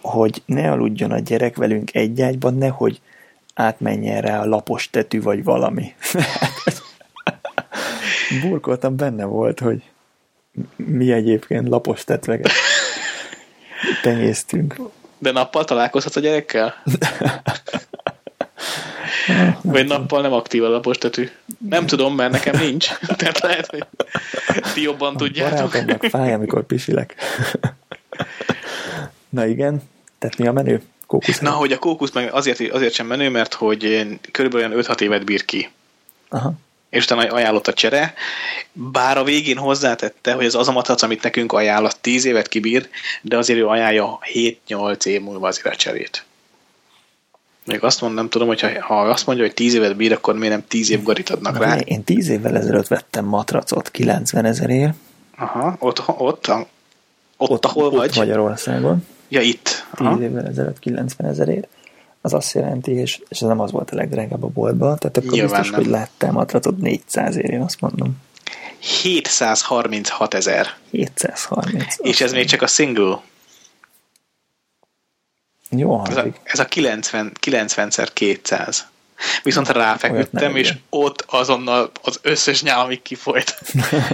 hogy ne aludjon a gyerek velünk egy ágyban, nehogy átmenjen rá a lapos tetű, vagy valami. Burkoltam, benne volt, hogy mi egyébként lapos tetveket tenyésztünk. de nappal találkozhatsz a gyerekkel? Vagy nappal nem aktív a lapos tetű? Nem tudom, mert nekem nincs. Tehát lehet, hogy ti jobban tudjátok. Barátomnak fáj, amikor pisilek. Na igen, tehát mi a menő? Kókusz. Na, hogy a kókusz meg azért, azért sem menő, mert hogy körülbelül olyan 5-6 évet bír ki. Aha. És utána ajánlott a csere, bár a végén hozzátette, hogy ez az a matrac, amit nekünk ajánl, az 10 évet kibír, de azért ő ajánlja 7-8 év múlva azért a cserét. Még azt mondom, nem tudom, hogy ha, ha azt mondja, hogy 10 évet bír, akkor miért nem 10 év garit adnak rá? Én tíz évvel ezelőtt vettem matracot 90 ezerért. Aha, ott, ott, ott, ott ahol ott vagy. Magyarországon. Ja, itt. Aha. évvel ezelőtt 90 ezerért. Az azt jelenti, és, és ez nem az volt a legdrágább a boltban, tehát akkor Nyilván biztos, nem. hogy láttam matracot 400 ér, én azt mondom. 736 ezer. 730. És ez még csak a single. Jó Ez a, hangzik. ez a 90, 90 x 200. Viszont ráfeküdtem, és ott azonnal az összes nyálamig kifolyt.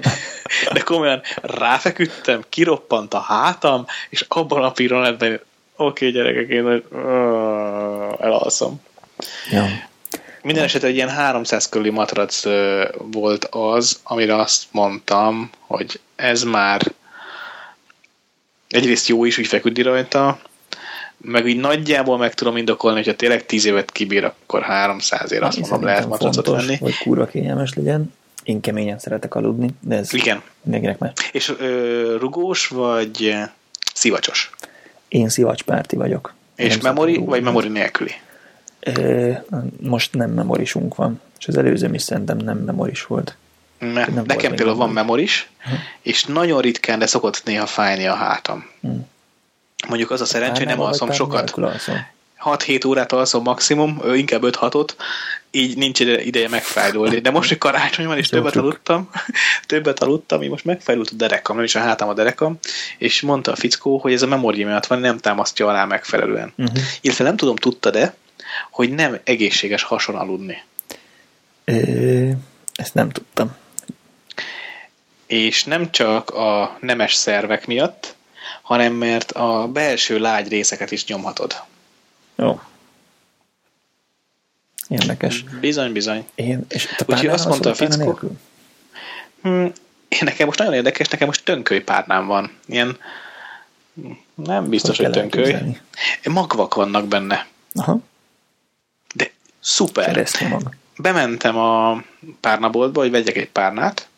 De komolyan ráfeküdtem, kiroppant a hátam, és abban a pillanatban oké, okay, gyerekek, én ö, elalszom. Jó. Minden esetre egy ilyen 300 körüli matrac volt az, amire azt mondtam, hogy ez már egyrészt jó is, úgy feküdni rajta, meg úgy nagyjából meg tudom indokolni, hogyha tényleg 10 évet kibír, akkor 300 ér azt mondom, lehet matracot venni. hogy kurva kényelmes legyen. Én keményen szeretek aludni, de ez Igen. mindenkinek más. És ö, rugós, vagy Szivacsos. Én szivacspárti vagyok. És Nem szabad vagy memory nélküli? Ö, Most nem memorisunk van, és az előzőm is szerintem nem memoris volt. Mert Nem nekem például van memoris, és nagyon ritkán, de szokott néha fájni a hátam. Hm. Mondjuk az a szerencsé, hogy nem alszom sokat. alszol? 6-7 órát alszom maximum, inkább 5-6-ot, így nincs ide- ideje megfájdulni. De most, hogy karácsony van, és Jó többet trükk. aludtam, többet aludtam, így most megfájdult a derekam, nem is a hátam a derekam, és mondta a fickó, hogy ez a memória miatt van, nem támasztja alá megfelelően. Uh-huh. Illetve nem tudom, tudta de, hogy nem egészséges hason aludni. Ö, ezt nem tudtam. És nem csak a nemes szervek miatt, hanem mert a belső lágy részeket is nyomhatod. Jó. Érdekes. Bizony, bizony. Én, és te Úgyhogy azt mondta a fickó-? Hmm, én nekem most nagyon érdekes, nekem most tönköly párnám van. Ilyen, nem biztos, hogy, kell tönköly. elképzelni? Magvak vannak benne. Aha, De szuper. Bementem a párnaboltba, hogy vegyek egy párnát,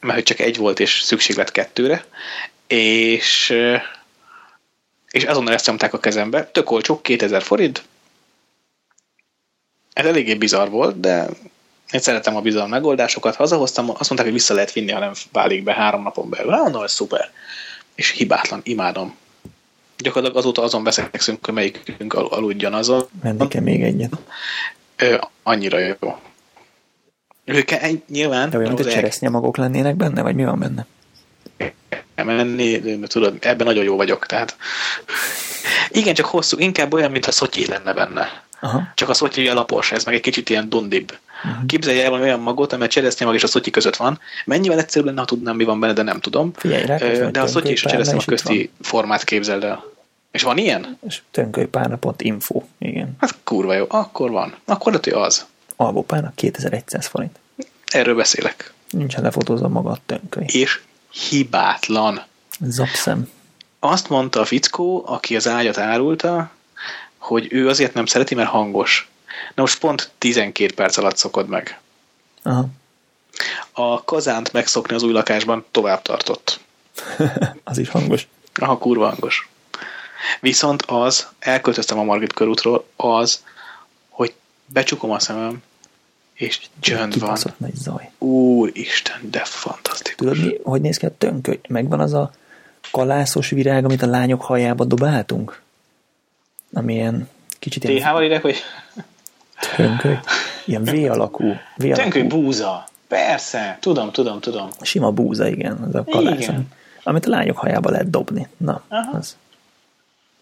mert hogy csak egy volt, és szükség lett kettőre, és és azonnal ezt nyomták a kezembe. Tök olcsó, 2000 forint. Ez eléggé bizarr volt, de én szeretem a bizarr megoldásokat. Hazahoztam, azt mondták, hogy vissza lehet vinni, ha nem válik be három napon belül. Na, mondom, hogy szuper. És hibátlan, imádom. Gyakorlatilag azóta azon veszekszünk, hogy melyikünk al- aludjon azon. Menni kell még egyet. Ö, annyira jó. Ők egy- nyilván De olyan, mint a cseresznyemagok lennének benne, vagy mi van benne? Menni, tudod, ebben nagyon jó vagyok, tehát igen, csak hosszú, inkább olyan, mint a szotyi lenne benne. Aha. Csak a szotyi lapos, ez meg egy kicsit ilyen dondibb. Mhm. Uh-huh. Képzelj el valami olyan magot, amely a cseresznyemag és a szotyi között van. Mennyivel egyszerűbb lenne, ha tudnám, mi van benne, de nem tudom. Figyelj, rá, de a szotyi és a cseresznyemag is itt van. közti formát képzeld el. És van ilyen? És tönkölypárna.info, igen. Hát kurva jó, akkor van. Akkor lehet, hogy az. Alvópárna 2100 forint. Erről beszélek. Nincsen lefotózva maga a tönköly. És hibátlan. Zapszem. Azt mondta a fickó, aki az ágyat árulta, hogy ő azért nem szereti, mert hangos. Na most pont 12 perc alatt szokod meg. Aha. A kazánt megszokni az új lakásban tovább tartott. az is hangos. Aha, kurva hangos. Viszont az, elköltöztem a Margit körútról, az, hogy becsukom a szemem, és csönd van. Nagy zaj. Úristen, de fantasztikus. Tudod, mi, hogy néz ki a tönköly? Megvan az a kalászos virág, amit a lányok hajába dobáltunk? Amilyen kicsit ilyen TH-val ide, hogy tönköly. Ilyen V alakú. V tönköly alakú. búza. Persze, tudom, tudom, tudom. Sima búza, igen. Az a kalász. Igen. Amit a lányok hajába lehet dobni. Na, Aha. az.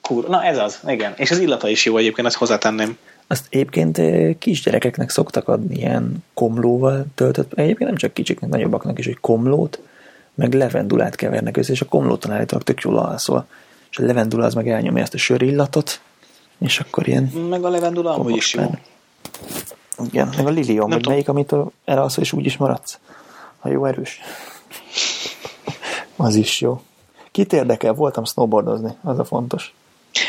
Kur, na ez az, igen. És az illata is jó egyébként, ezt hozzátenném. Azt egyébként kisgyerekeknek szoktak adni ilyen komlóval töltött, egyébként nem csak kicsiknek, nagyobbaknak is, hogy komlót, meg levendulát kevernek össze, és a komlóton állítólag tök jól alszol. És a levendula az meg elnyomja ezt a sörillatot, és akkor ilyen Meg a levendula amúgy is jó. Igen, meg a lilium, vagy melyik, amit elalszol, és úgy is maradsz. Ha jó erős. Az is jó. Kit érdekel? Voltam snowboardozni, az a fontos.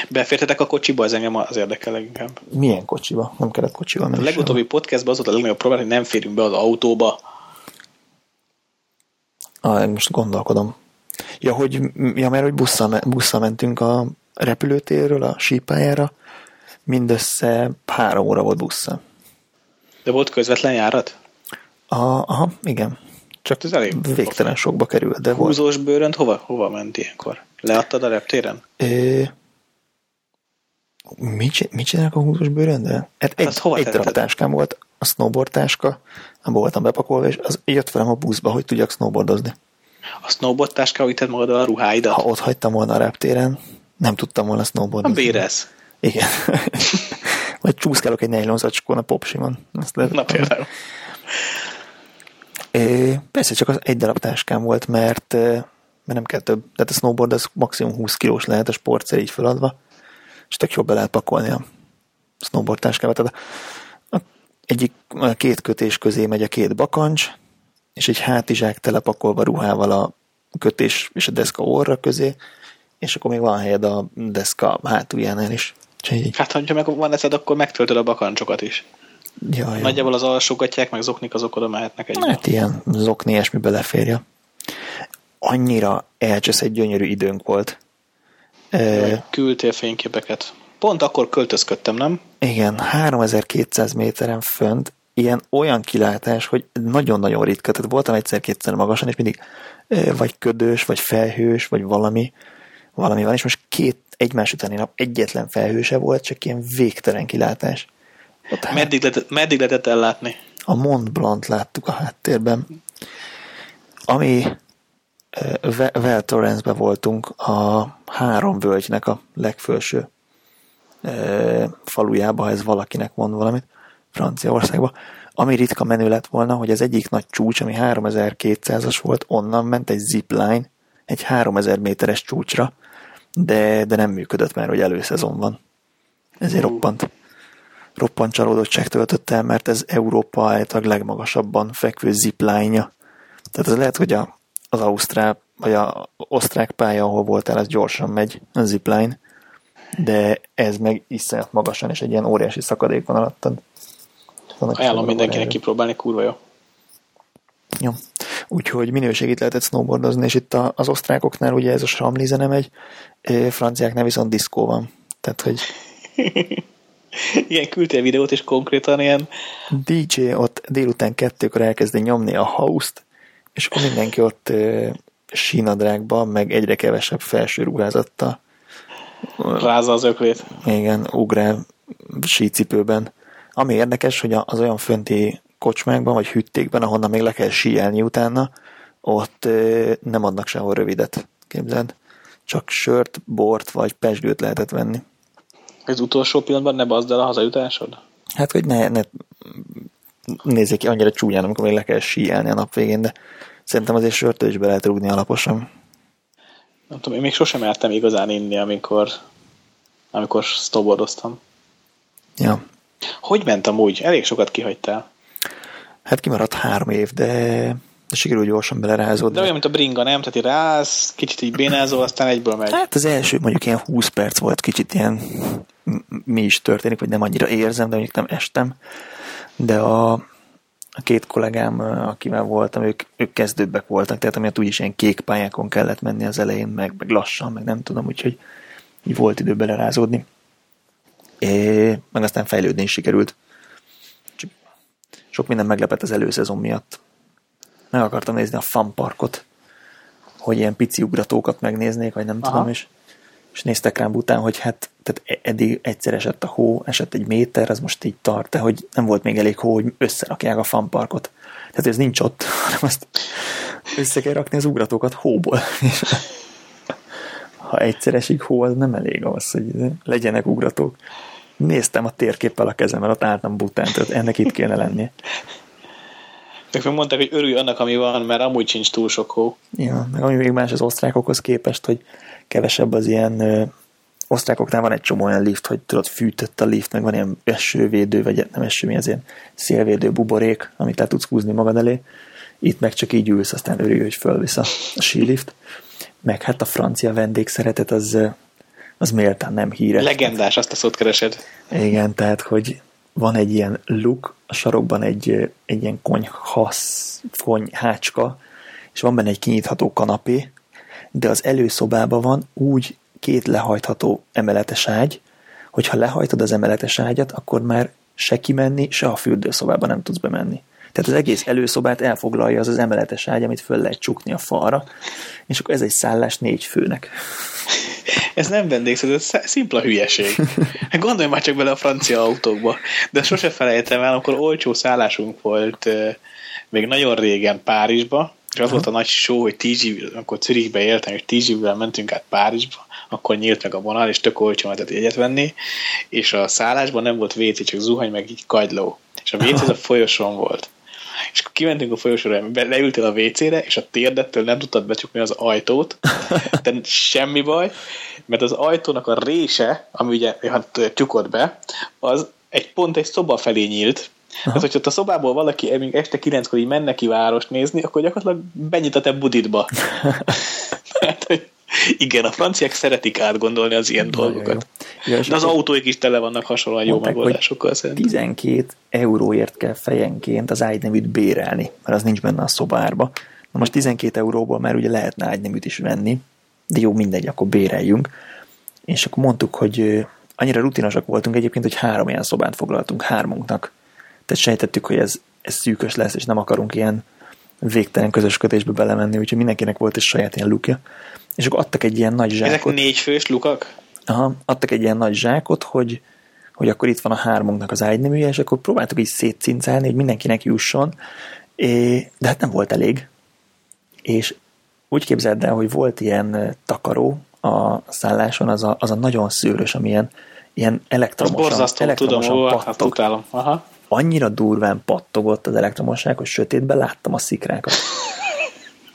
Befértetek a kocsiba, ez engem az érdekel leginkább. Milyen kocsiba? Nem kellett kocsival A menni. legutóbbi podcastban az volt a legnagyobb probléma, hogy nem férünk be az autóba. Ah, most gondolkodom. Ja, hogy, ja, mert hogy busszal, busszal mentünk a repülőtérről a sípájára, mindössze három óra volt busszal. De volt közvetlen járat? Aha, aha igen. Csak Ez elég végtelen sokba került, de volt. Húzós bőrönt hova, hova ment ilyenkor? Leadtad a reptéren? Ö, mit, mit csinálnak a húzós bőröndel? Hát egy, hova egy darab táskám volt, a snowboard táska, abban voltam bepakolva, és az jött velem a buszba, hogy tudjak snowboardozni. A snowboard táskába vitted magaddal a ruháidat? Ha ott hagytam volna a reptéren, nem tudtam volna A snowboardozni. bérez. Igen. Vagy csúszkálok egy nejlon zacskón a popsimon. Azt lehet, Na például. É, persze, csak az egy darab táskám volt, mert, mert nem kell több. Tehát a snowboard az maximum 20 kilós lehet a sportszer így feladva, és tök jobb be lehet pakolni a snowboard táskába. Tehát a, a egyik, a két kötés közé megy a két bakancs, és egy hátizsák telepakolva ruhával a kötés és a deszka orra közé, és akkor még van helyed a deszka hátuljánál is. Így, Hát, ha meg van eszed, akkor megtöltöd a bakancsokat is. jaj, Nagyjából az alsógatják, meg zoknik, azok oda mehetnek egybe. Hát ilyen zokni, ilyesmi beleférje. Annyira elcseszett gyönyörű időnk volt. E, Küldtél fényképeket. Pont akkor költözködtem, nem? Igen, 3200 méteren fönt, ilyen olyan kilátás, hogy nagyon-nagyon ritka. Tehát voltam egyszer-kétszer magasan, és mindig vagy ködös, vagy felhős, vagy valami, valami van, és most két egymás utáni nap egyetlen felhőse volt, csak ilyen végtelen kilátás. Ott meddig, lehetett, meddig lehetett ellátni? A Mont Blanc láttuk a háttérben. Ami Vel Torrance-be voltunk a három völgynek a legfelső falujába, ha ez valakinek mond valamit, Franciaországba. Ami ritka menő lett volna, hogy az egyik nagy csúcs, ami 3200-as volt, onnan ment egy zipline, egy 3000 méteres csúcsra, de, de nem működött, mert hogy előszezon van. Ezért roppant, roppant csalódottság töltött el, mert ez Európa által legmagasabban fekvő zipline-ja. Tehát ez lehet, hogy a, az Ausztrál, vagy a osztrák pálya, ahol voltál, az gyorsan megy, a zipline, de ez meg iszonyat magasan, és egy ilyen óriási szakadék van alattad. Ajánlom mindenkinek kipróbálni, kurva jó. Jó. Úgyhogy minőségét lehetett snowboardozni, és itt az osztrákoknál ugye ez a samli zene megy, franciáknál viszont diszkó van. Tehát, hogy... ilyen küldtél videót, és konkrétan ilyen... DJ ott délután kettőkor elkezdi nyomni a house és akkor mindenki ott sínadrágban, meg egyre kevesebb felső ruházattal. Rázza az öklét. Igen, ugrál sícipőben. Ami érdekes, hogy az olyan fönti kocsmákban, vagy hüttékben, ahonnan még le kell síelni utána, ott nem adnak sehol rövidet, képzeld. Csak sört, bort, vagy pesgőt lehetett venni. Az utolsó pillanatban ne bazd el a hazajutásod? Hát, hogy ne, ne nézzék ki annyira csúnyán, amikor még le kell síelni a nap végén, de szerintem azért sörtől is be lehet rúgni alaposan. Nem tudom, én még sosem mertem igazán inni, amikor, amikor snowboardoztam. Ja. Hogy ment amúgy? Elég sokat kihagytál. Hát kimaradt három év, de, de sikerül gyorsan belerázódni. De olyan, mint a bringa, nem? Tehát így rász, kicsit így bénázol, aztán egyből megy. Hát az első mondjuk ilyen 20 perc volt, kicsit ilyen mi is történik, vagy nem annyira érzem, de mondjuk nem estem. De a, a két kollégám, akivel voltam, ők, ők kezdőbbek voltak, tehát amiatt úgyis ilyen kék pályákon kellett menni az elején, meg, meg lassan, meg nem tudom, úgyhogy így volt idő belerázódni. É, meg aztán fejlődni is sikerült. Csak sok minden meglepett az előszezon miatt. Meg akartam nézni a fanparkot, hogy ilyen pici ugratókat megnéznék, vagy nem Aha. tudom, és, és néztek rám után, hogy hát tehát e- eddig egyszer esett a hó, esett egy méter, az most így tart, de hogy nem volt még elég hó, hogy összerakják a fanparkot. Tehát ez nincs ott, hanem azt össze kell rakni az ugratókat hóból. És ha egyszer esik hó, az nem elég ahhoz, hogy legyenek ugratók néztem a térképpel a kezemmel, ott álltam bután, tehát ennek itt kéne lennie. Ők meg mondták, hogy örülj annak, ami van, mert amúgy sincs túl sok hó. Ja, meg ami még más az osztrákokhoz képest, hogy kevesebb az ilyen ö, osztrákoknál van egy csomó olyan lift, hogy tudod, fűtött a lift, meg van ilyen esővédő, vagy nem eső, mi az ilyen szélvédő buborék, amit le tudsz húzni magad elé. Itt meg csak így ülsz, aztán örülj, hogy fölvisz a, a sílift. Meg hát a francia vendégszeretet az az méltán nem híres. Legendás, azt a szót keresed. Igen, tehát, hogy van egy ilyen luk, a sarokban egy, egy ilyen konyhasz, konyhácska, és van benne egy kinyitható kanapé, de az előszobában van úgy két lehajtható emeletes ágy, hogyha lehajtod az emeletes ágyat, akkor már se kimenni, se a fürdőszobába nem tudsz bemenni. Tehát az egész előszobát elfoglalja az az emeletes ágy, amit föl lehet csukni a falra, és akkor ez egy szállás négy főnek. Ez nem vendégszer, ez szimpla hülyeség. Gondolj már csak bele a francia autókba. De sose felejtem el, amikor olcsó szállásunk volt még nagyon régen Párizsba, és az volt a nagy show, hogy TGV, akkor Zürichbe éltem, és TGV-vel mentünk át Párizsba, akkor nyílt meg a vonal, és tök olcsó lehetett jegyet venni, és a szállásban nem volt WC, csak zuhany, meg így kagyló. És a WC az a folyosón volt. És akkor kimentünk a folyosóra, leültél a WC-re, és a térdettől nem tudtad becsukni az ajtót, de semmi baj, mert az ajtónak a része, ami ugye hát, tyukod be, az egy pont egy szoba felé nyílt, Aha. Tehát, hogyha a szobából valaki még este kilenckor így menne ki várost nézni, akkor gyakorlatilag benyit a te buditba. Tehát, hogy igen, a franciák szeretik átgondolni az ilyen Nagyon dolgokat. Jó. Ja, De az autóik is tele vannak hasonlóan jó megoldásokkal szerintem. 12 euróért kell fejenként az ágyneműt bérelni, mert az nincs benne a szobárba. Na most 12 euróból már ugye lehetne ágyneműt is venni, de jó, mindegy, akkor béreljünk. és akkor mondtuk, hogy annyira rutinosak voltunk egyébként, hogy három ilyen szobát foglaltunk hármunknak. Tehát sejtettük, hogy ez, ez szűkös lesz, és nem akarunk ilyen végtelen közösködésbe belemenni, úgyhogy mindenkinek volt egy saját ilyen lukja. És akkor adtak egy ilyen nagy zsákot. Ezek négy fős lukak? Aha, adtak egy ilyen nagy zsákot, hogy, hogy akkor itt van a hármunknak az ágyneműje, és akkor próbáltuk így szétcincálni, hogy mindenkinek jusson, é, de hát nem volt elég. És úgy képzeld el, hogy volt ilyen takaró a szálláson, az a, az a nagyon szőrös, amilyen ilyen elektromosan, borzasztó, elektromosan tudom, pattog. hát. Aha. Annyira durván pattogott az elektromosság, hogy sötétben láttam a szikrákat.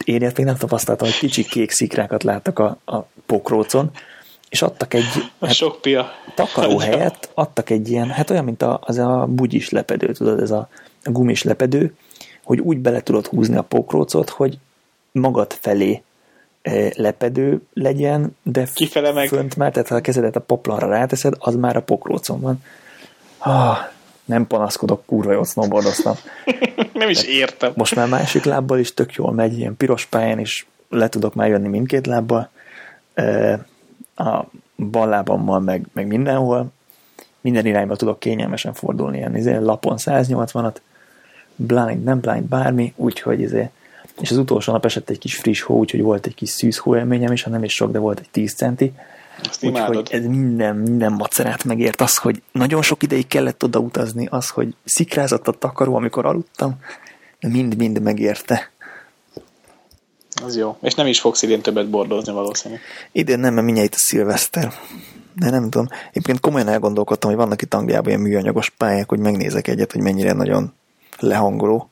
Én ilyet még nem tapasztaltam, hogy kicsi kék szikrákat láttak a, a pokrócon, és adtak egy A sok pia. takaró helyett, adtak egy ilyen, hát olyan, mint a, az a bugyis lepedő, tudod, ez a, a gumis lepedő, hogy úgy bele tudod húzni a pokrócot, hogy magad felé eh, lepedő legyen, de Kifele meg- fönt már, tehát ha a kezedet a poplanra ráteszed, az már a pokrócon van. Ah, nem panaszkodok, kurva jól snowboardoztam. Nem is értem. Most már másik lábbal is tök jól megy, ilyen piros pályán is le tudok már jönni mindkét lábbal. A bal lábammal meg, meg mindenhol. Minden irányba tudok kényelmesen fordulni, ilyen izé, lapon 180-at, blind, nem blind, bármi, úgyhogy izé, és az utolsó nap esett egy kis friss hó, úgyhogy volt egy kis szűz hó élményem is, ha nem is sok, de volt egy 10 centi. Imádod. Úgyhogy ez minden, minden macerát megért. Az, hogy nagyon sok ideig kellett oda utazni, az, hogy szikrázott a takaró, amikor aludtam, mind-mind megérte. Az jó. És nem is fogsz idén többet bordozni valószínű. Idén nem, mert mindjárt itt a szilveszter. De nem tudom. Egyébként komolyan elgondolkodtam, hogy vannak itt Angliában ilyen műanyagos pályák, hogy megnézek egyet, hogy mennyire nagyon lehangoló.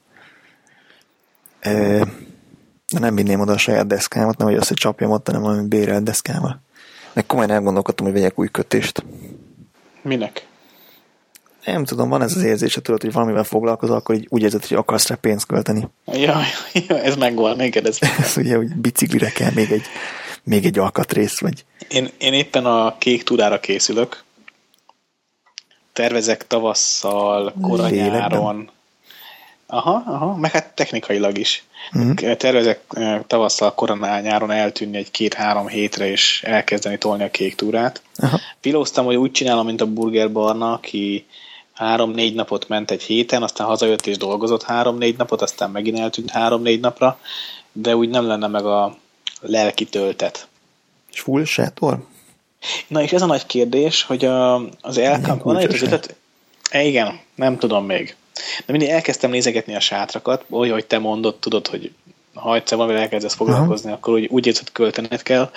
De nem vinném oda a saját deszkámat, nem hogy azt, hogy csapjam ott, hanem valami bérelt deszkával. Meg komolyan elgondolkodtam, hogy vegyek új kötést. Minek? Nem tudom, van ez az érzése, tudod, hogy valamivel foglalkozol, akkor így úgy érzed, hogy akarsz rá pénzt költeni. Ja, ja, ez megvan, neked ez. Ez ugye, hogy biciklire kell még egy, még egy alkatrész, vagy Én, én éppen a kék túrára készülök. Tervezek tavasszal, kora Lélekben? nyáron. Aha, aha, meg hát technikailag is. Mhm. Tervezek eh, tavasszal, kora nyáron eltűnni egy két-három hétre, és elkezdeni tolni a kék túrát. Aha. Pilóztam, hogy úgy csinálom, mint a Burger Barna, aki három-négy napot ment egy héten, aztán hazajött és dolgozott három-négy napot, aztán megint eltűnt három-négy napra, de úgy nem lenne meg a lelki töltet. és full sátor? Na és ez a nagy kérdés, hogy a, az elkam... kulcsos Van az sátor. ötlet? E, igen, nem tudom még. De mindig elkezdtem nézegetni a sátrakat, úgy, hogy te mondod, tudod, hogy ha egyszer valamivel elkezdesz foglalkozni, akkor úgy, úgy érzed, költened kell.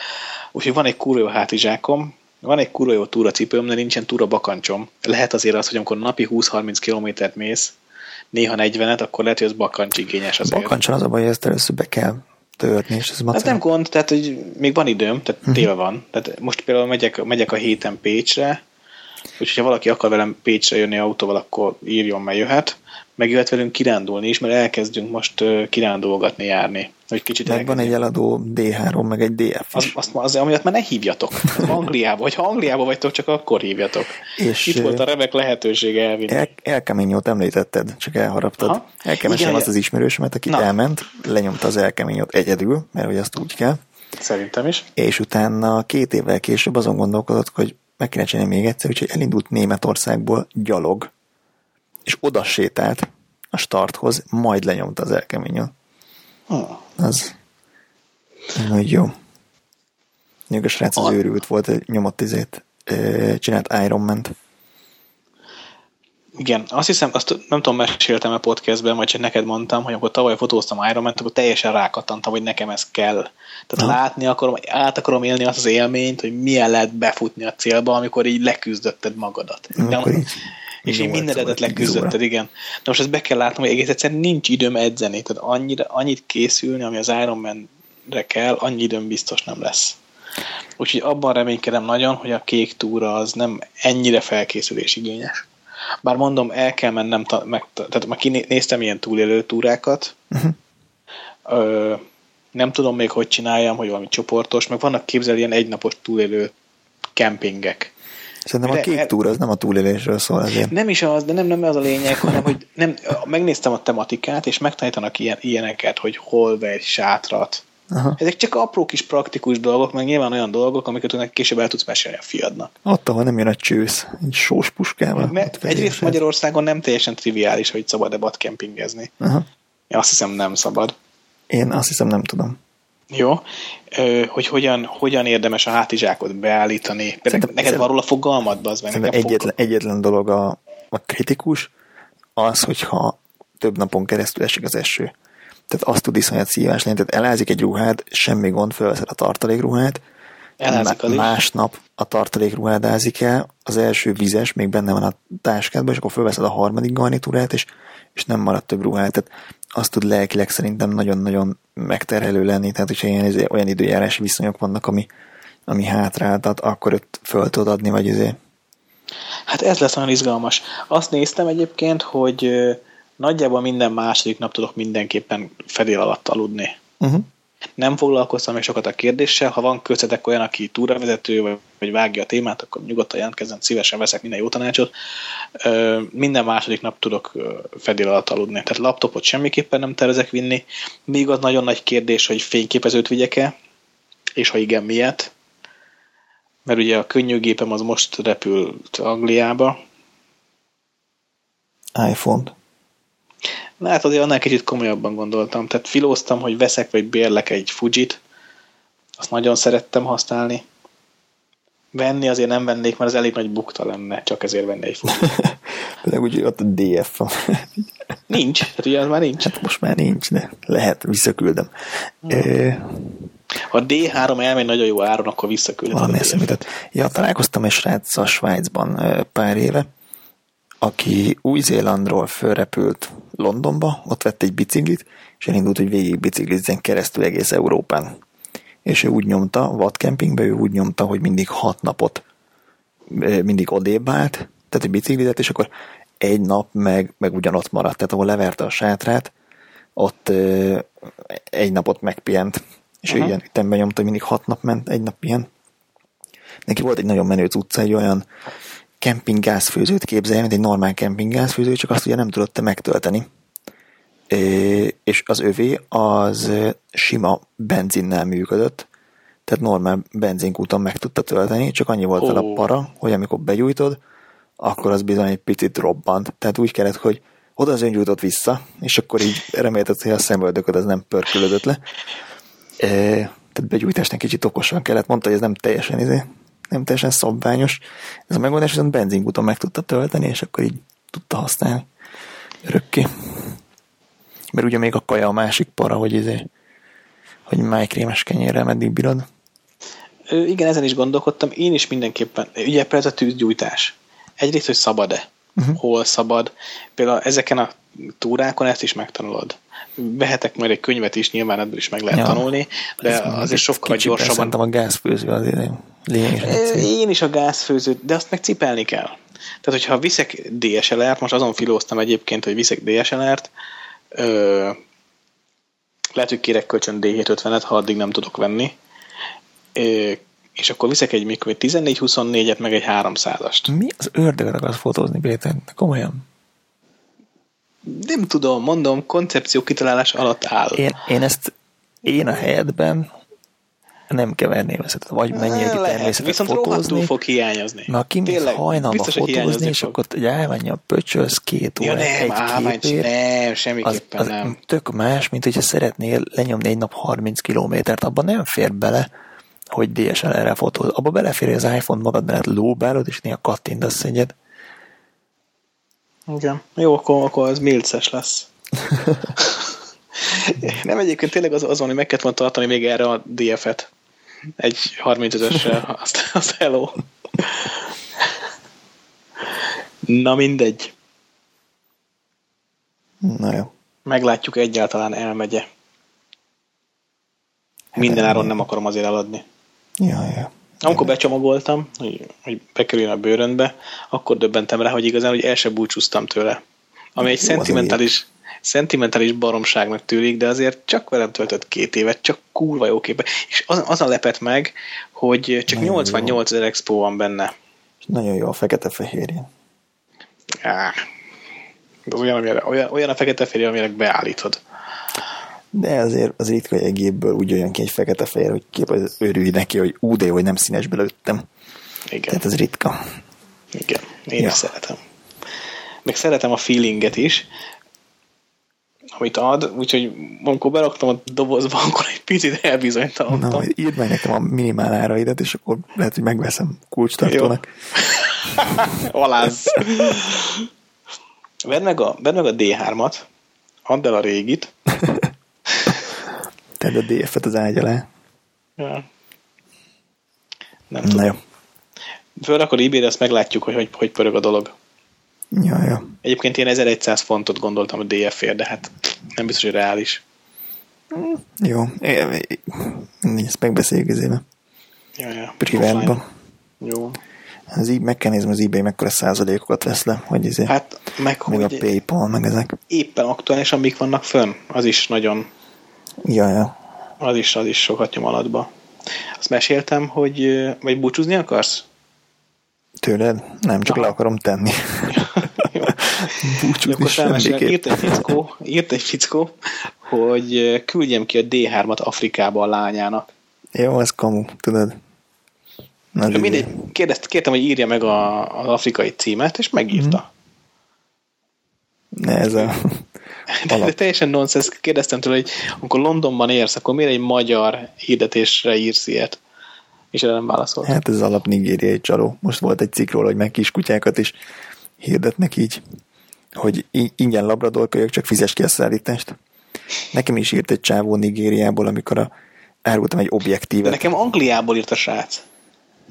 Úgyhogy van egy kurva jó hátizsákom, van egy kurva jó túracipőm, de nincsen túra bakancsom. Lehet azért az, hogy amikor napi 20-30 kilométert mész, néha 40-et, akkor lehet, hogy az bakancs igényes azért. Bakancson az a baj, hogy ezt először be kell töltni, és ez Ez macera. nem gond, tehát hogy még van időm, tehát Mhm. tél van. Tehát most például megyek, megyek a héten Pécsre, úgyhogy ha valaki akar velem Pécsre jönni autóval, akkor írjon, mert jöhet. Meg jöhet velünk kirándulni is, mert elkezdünk most kirándulgatni, járni. Hogy kicsit Meg van egy eladó D3, meg egy DF az, azt, az, amiatt már ne hívjatok. Angliába, vagy ha Angliába vagytok, csak akkor hívjatok. És, Itt volt a remek lehetőség elvinni. El, El Camino-t említetted, csak elharaptad. Aha. El kell mesélnem Igen, azt az ismerősömet, aki Na. elment, lenyomta az El Camino-t egyedül, mert hogy azt úgy kell, Szerintem is. és utána két évvel később azon gondolkodott, hogy meg kéne csinálni még egyszer, úgyhogy elindult Németországból gyalog, és oda sétált a starthoz, majd lenyomta az El Camino-t. Hm. Az hogy jó. A srác az A- őrült volt, nyomott izét, csinált Ironman-t. Igen, azt hiszem, azt nem tudom, meséltem a podcastben, vagy csak neked mondtam, hogy amikor tavaly fotóztam Iron Man-t, akkor teljesen rákattantam, hogy nekem ez kell. Tehát Aha. látni akarom, át akarom élni azt az élményt, hogy milyen lehet befutni a célba, amikor így leküzdötted magadat. Így és nyolc mindenedet leküzdötted, igen. De most ezt be kell látnom, hogy egész egyszerűen nincs időm edzeni. Tehát annyira, annyit készülni, ami az Iron Man-re kell, annyi időm biztos nem lesz. Úgyhogy abban reménykedem nagyon, hogy a kék túra az nem ennyire felkészülés igényes. Bár mondom, el kell mennem, ta- meg, tehát már kinéztem ilyen túlélő túrákat, Uh-huh. Ö, nem tudom még, hogy csináljam, hogy valami csoportos, meg vannak képzel ilyen egynapos túlélő kempingek. Szerintem a De- kék túra az nem a túlélésről szól azért. Nem is az, de nem, nem ez a lényeg, hanem hogy nem, megnéztem a tematikát, és megtanítanak ilyen, ilyeneket, hogy hol vegy sátrat, Aha. Ezek csak apró kis praktikus dolgok, meg nyilván olyan dolgok, amiket önnek később el tudsz mesélni a fiadnak. Ott, ahol nem jön a csősz, egy sós puskával. Mert egyrészt Magyarországon nem teljesen triviális, hogy szabad-e badkempingezni. Aha. Én azt hiszem nem szabad. Én azt hiszem nem tudom. Jó, hogy hogyan, hogyan érdemes a hátizsákot beállítani. Szerintem, neked van róla fogalmad, az meg egyetlen, egyetlen dolog a, a kritikus, az, hogyha több napon keresztül esik az eső. Tehát azt tud iszonyat szívás lenni, tehát elázik egy ruhád, semmi gond, fölveszed a tartalékruhát, Elázik az másnap a tartalékruhád ázik el, az első vizes még benne van a táskádban, és akkor fölveszed a harmadik garnitúrát, és, és nem marad több ruhát. Tehát azt tud lelkileg szerintem nagyon-nagyon megterhelő lenni, tehát hogyha ilyen, izé, olyan időjárási viszonyok vannak, ami, ami hátráltat, akkor őt föl tudod adni, vagy azért. Hát ez lesz olyan izgalmas. Azt néztem egyébként, hogy nagyjából minden második nap tudok mindenképpen fedél alatt aludni. Uh-huh. Nem foglalkoztam még sokat a kérdéssel, ha van köztetek olyan, aki túravezető, vagy, vagy vágja a témát, akkor nyugodtan jelentkezzen, szívesen veszek minden jó tanácsot. Minden második nap tudok fedél alatt aludni. Tehát laptopot semmiképpen nem tervezek vinni. Még az nagyon nagy kérdés, hogy fényképezőt vigyek-e, és ha igen, miért. Mert ugye a könnyűgépem az most repült Angliába. iPhone-t. Na hát azért annál kicsit komolyabban gondoltam. Tehát filóztam, hogy veszek vagy bérlek egy Fujit. Azt nagyon szerettem használni. Venni azért nem vennék, mert az elég nagy bukta lenne, csak ezért venni egy Fujit. De úgy ott a DF van. nincs, tehát ugye az már nincs. Hát most már nincs, de lehet, visszaküldöm. Ha a D3 elmegy nagyon jó áron, akkor visszaküldöm. Valami eszemített. Ja, találkoztam egy srác a Svájcban pár éve, aki Új-Zélandról fölrepült Londonba, ott vett egy biciklit, és elindult, hogy végig biciklizzen keresztül egész Európán. És ő úgy nyomta, vadkempingbe ő úgy nyomta, hogy mindig hat napot mindig odébb állt, tehát egy biciklizet, és akkor egy nap meg, meg ugyanott maradt, tehát ahol leverte a sátrát, ott egy napot megpihent. És uh-huh. ő ilyen ütemben nyomta, mindig hat nap ment, egy nap ilyen. Neki volt egy nagyon menő utca, egy olyan kempinggázfőzőt képzelj, mint egy normál kempinggázfőző, csak azt ugye nem tudott te megtölteni. És az övé az sima benzinnel működött, tehát normál benzinkúton meg tudta tölteni, csak annyi volt oh. a para, hogy amikor begyújtod, akkor az bizony egy picit robbant. Tehát úgy kellett, hogy oda az öngyújtott vissza, és akkor így remélted, hogy a szemöldököd az nem pörkülődött le. E, tehát begyújtásnak kicsit okosan kellett, mondta, hogy ez nem teljesen izé, nem teljesen szabványos. Ez a megoldás viszont benzinkúton meg tudta tölteni, és akkor így tudta használni örökké. Mert ugye még a kaja a másik para, hogy izé, hogy májkrémes kenyérrel meddig bírod. Ö, igen, ezen is gondolkodtam. Én is mindenképpen. Ugye ez a tűzgyújtás. Egyrészt, hogy szabad-e? Uh-huh. Hol szabad? Például ezeken a túrákon ezt is megtanulod vehetek majd egy könyvet is, nyilván ebből is meg lehet ja, tanulni, de azért sokkal gyorsabban. Szerintem a gázfőző azért lényeges. Én is a gázfőzőt, de azt meg cipelni kell. Tehát, hogyha viszek DSLR-t, most azon filóztam egyébként, hogy viszek DSLR-t, ö, lehet, hogy kérek kölcsön D750-et, ha addig nem tudok venni, ö, és akkor viszek egy mikor 14-24-et, meg egy 300-ast. Mi az ördögre akarsz fotózni, Péter? Komolyan? nem tudom, mondom, koncepció kitalálás alatt áll. Én, én ezt, én a helyetben nem keverném ezt, vagy menjél ki természetet Viszont fotózni. fog hiányozni. Mert kimész hajnalba fotózni, és akkor egy állványja pöcsölsz két óra, ja, nem, egy képért, nem, semmiképpen az, az nem. Tök más, mint hogyha szeretnél lenyomni egy nap 30 kilométert, abban nem fér bele, hogy DSLR-re fotóz. Abba belefér, hogy az iPhone magad mellett lóbálod, és néha kattintasz egyet. Igen. Jó, akkor, akkor az milces lesz. Nem egyébként tényleg az, az van, hogy meg kellett volna tartani még erre a DF-et. Egy 35-össel. Azt, azt hello. Na mindegy. Na jó. Meglátjuk egyáltalán elmegye. Minden áron nem akarom azért eladni. Ja, ja. Amikor becsomagoltam, hogy, hogy bekerüljön a bőrönbe, akkor döbbentem rá, hogy igazán hogy el sem búcsúztam tőle. Ami egy szentimentális, szentimentális baromságnak tűnik, de azért csak velem töltött két évet, csak kurva jó képe. És az, az a lepet meg, hogy csak nagyon 88 ezer expo van benne. És nagyon jó a fekete-fehérje. Ah, olyan, amire, olyan, olyan a fekete-fehérje, amire beállítod. De azért az ritka, hogy egy gépből úgy jön ki egy fekete-fehér, hogy kép az örülj neki, hogy ú, de hogy nem színesbe lőttem. Igen. Tehát ez ritka. Igen, én Ja. is szeretem. Meg szeretem a feelinget is, amit ad, úgyhogy amikor beraktam a dobozba, akkor egy picit Na, elbizonytalanodtam. majd írd meg nekem a minimál áraidat, és akkor lehet, hogy megveszem kulcstartónak. Aláz. Vedd meg a, vedd meg a D3-at, add el a régit. Tedd a DF-et az ágy alá. Ja. Nem Na tudom. jó. Fölrakod ebay azt meglátjuk, hogy, hogy hogy pörög a dolog. Ja, ja. Egyébként én 1100 fontot gondoltam a DF-ért, de hát nem biztos, hogy reális. Jó. É, mindegy, ezt megbeszéljük ezébe. Ja, ja. Privátban. Jó. Az így meg kell nézni, az eBay mekkora százalékokat vesz le, hogy izé, hát, meg, meg a Paypal, meg ezek. éppen aktuálisan mik vannak fönn, az is nagyon, Ja, ja. az is, az is sokat nyom alatba. Azt meséltem, hogy vagy búcsúzni akarsz? Tőled? Nem, csak Aha. le akarom tenni. Jó. Búcsúzni Akkor elmesélem, írt egy fickó, írt egy fickó, hogy ö, küldjem ki a D3-at Afrikába a lányának. Jó, ez kamu, tudod. Na, mindegy, kérdezt, kértem, hogy írja meg a, az afrikai címet, és megírta. Ne, ez a... De, de teljesen nonsens. Kérdeztem tőle, hogy amikor Londonban érsz, akkor miért egy magyar hirdetésre írsz ilyet? És erre nem válaszolt. Hát ez alap nigériai csaló. Most volt egy cikk róla, hogy meg kiskutyákat is hirdetnek így, hogy ingyen labrador kölyök, csak fizes ki a szállítást. Nekem is írt egy csávó Nigériából, amikor a, árultam egy De objektívet. nekem Angliából írt a srác.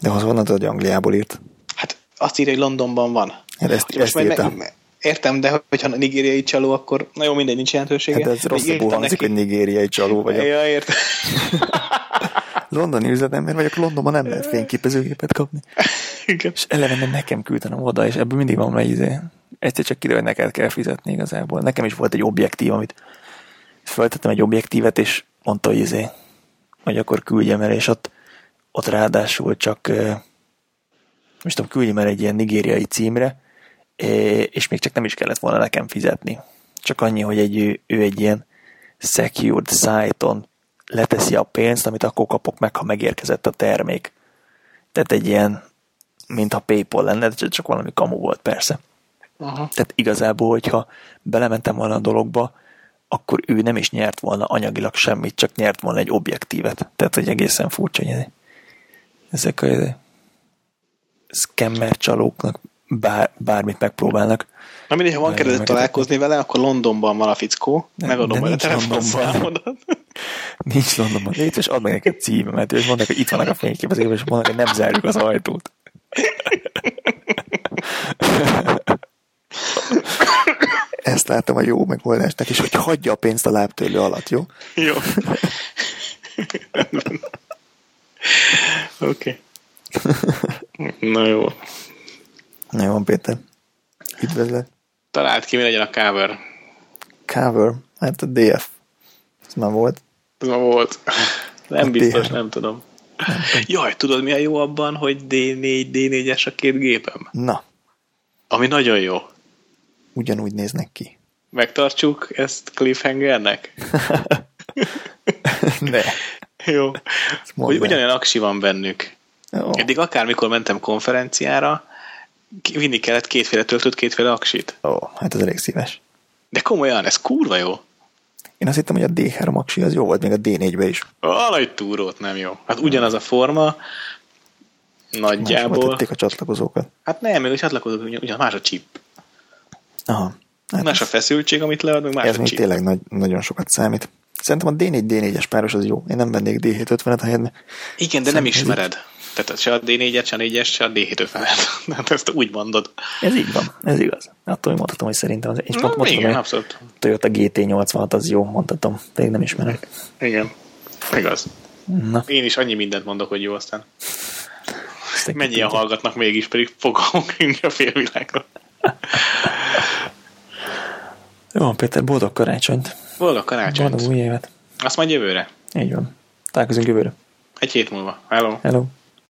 De az honnan tudod, hogy Angliából írt? Hát azt írja, hogy Londonban van. Hát ezt, Most ezt majd írta. me- értem, de hogyha nigériai csaló, akkor na jó, mindegy, nincs jelentősége. Hát ez De rosszabbul írtam hangzik, neki- hogy nigériai csaló vagyok. Ja, értem. Londoni üzletember vagyok, Londonban nem lehet fényképezőgépet kapni. Igen. És eleve nem nekem küldtenem oda, és ebből mindig van egy izé. Egyszer csak kiderül, hogy neked kell fizetni igazából. Nekem is volt egy objektív, amit föltettem egy objektívet, és mondta, hogy izé, hogy akkor küldjem el, és ott, ott ráadásul csak, most tudom, küldjem el egy ilyen nigériai címre, és még csak nem is kellett volna nekem fizetni. Csak annyi, hogy egy, ő, ő egy ilyen secured site-on leteszi a pénzt, amit akkor kapok meg, ha megérkezett a termék. Tehát egy ilyen, mintha Paypal lenne, de csak valami kamu volt persze. Aha. Tehát igazából, hogyha belementem volna a dologba, akkor ő nem is nyert volna anyagilag semmit, csak nyert volna egy objektívet. Tehát, hogy egészen furcsa, hogy ezek a scammer csalóknak bár, bármit megpróbálnak. Na mindegy, ha van kedved találkozni vele, akkor Londonban van a fickó. Megadom de majd a nincs telefonszámodat. Nincs Londonban. Légy, és add meg neked címemet, és mondják, hogy itt vannak a fényképezők, és mondják, hogy nem zárjuk az ajtót. Ezt láttam a jó megoldásnak, és hogy hagyja a pénzt a lábtörlő alatt, jó? Jó. Oké. Na jó. Na jó, Péter. Üdvözlet. Talált ki, mi legyen a cover. Cover. Hát a DF. Ez már volt. Ma volt. Nem A biztos, nem tudom. Jaj, tudod mi a jó abban, hogy D4, D4-es a két gépem? Na, Ami nagyon jó. ugyanúgy néznek ki. Megtartsuk ezt cliffhangernek? De. Jó. Hogy ugyanolyan aksi van bennük. Ó, Eddig akármikor mentem konferenciára, vinni kellett kétféle töltőt, kétféle aksit. ó, hát ez elég szíves. De komolyan, ez kurva jó. Én azt hittem, hogy a D3 aksi az jó volt, még a D4-be is. A nagy túrót nem jó. Hát ugyanaz a forma, nagyjából. tették a csatlakozókat. Hát nem, még a csatlakozók, ugyan, más a chip. Aha. Hát Más a feszültség, amit lead, meg más ez a még chip. tényleg nagy, nagyon sokat számít. Szerintem a D4-D4-es páros az jó. Én nem vennék D750-et a helyedbe. Igen, de nem Szerintem ismered. Tehát se a D4-et, se a 4-es, se a D750-et. Hát ezt úgy mondod. Ez így van, ez igaz. Attól hogy mondhatom, hogy szerintem az... És Na, pont mondhatom, igen, abszolút. Toyota GT86 az jó, mondhatom. Pedig nem ismerem. Igen. Igaz. Na, Én is annyi mindent mondok, hogy jó aztán. egy Mennyien hallgatnak mégis, pedig fogalmunk a félvilágra. Jó, Péter, boldog karácsonyt. Boldog karácsonyt. Boldog új évet. Azt majd jövőre. Így van. Találkozunk jövőre. Egy hét múlva. Hello. Hello.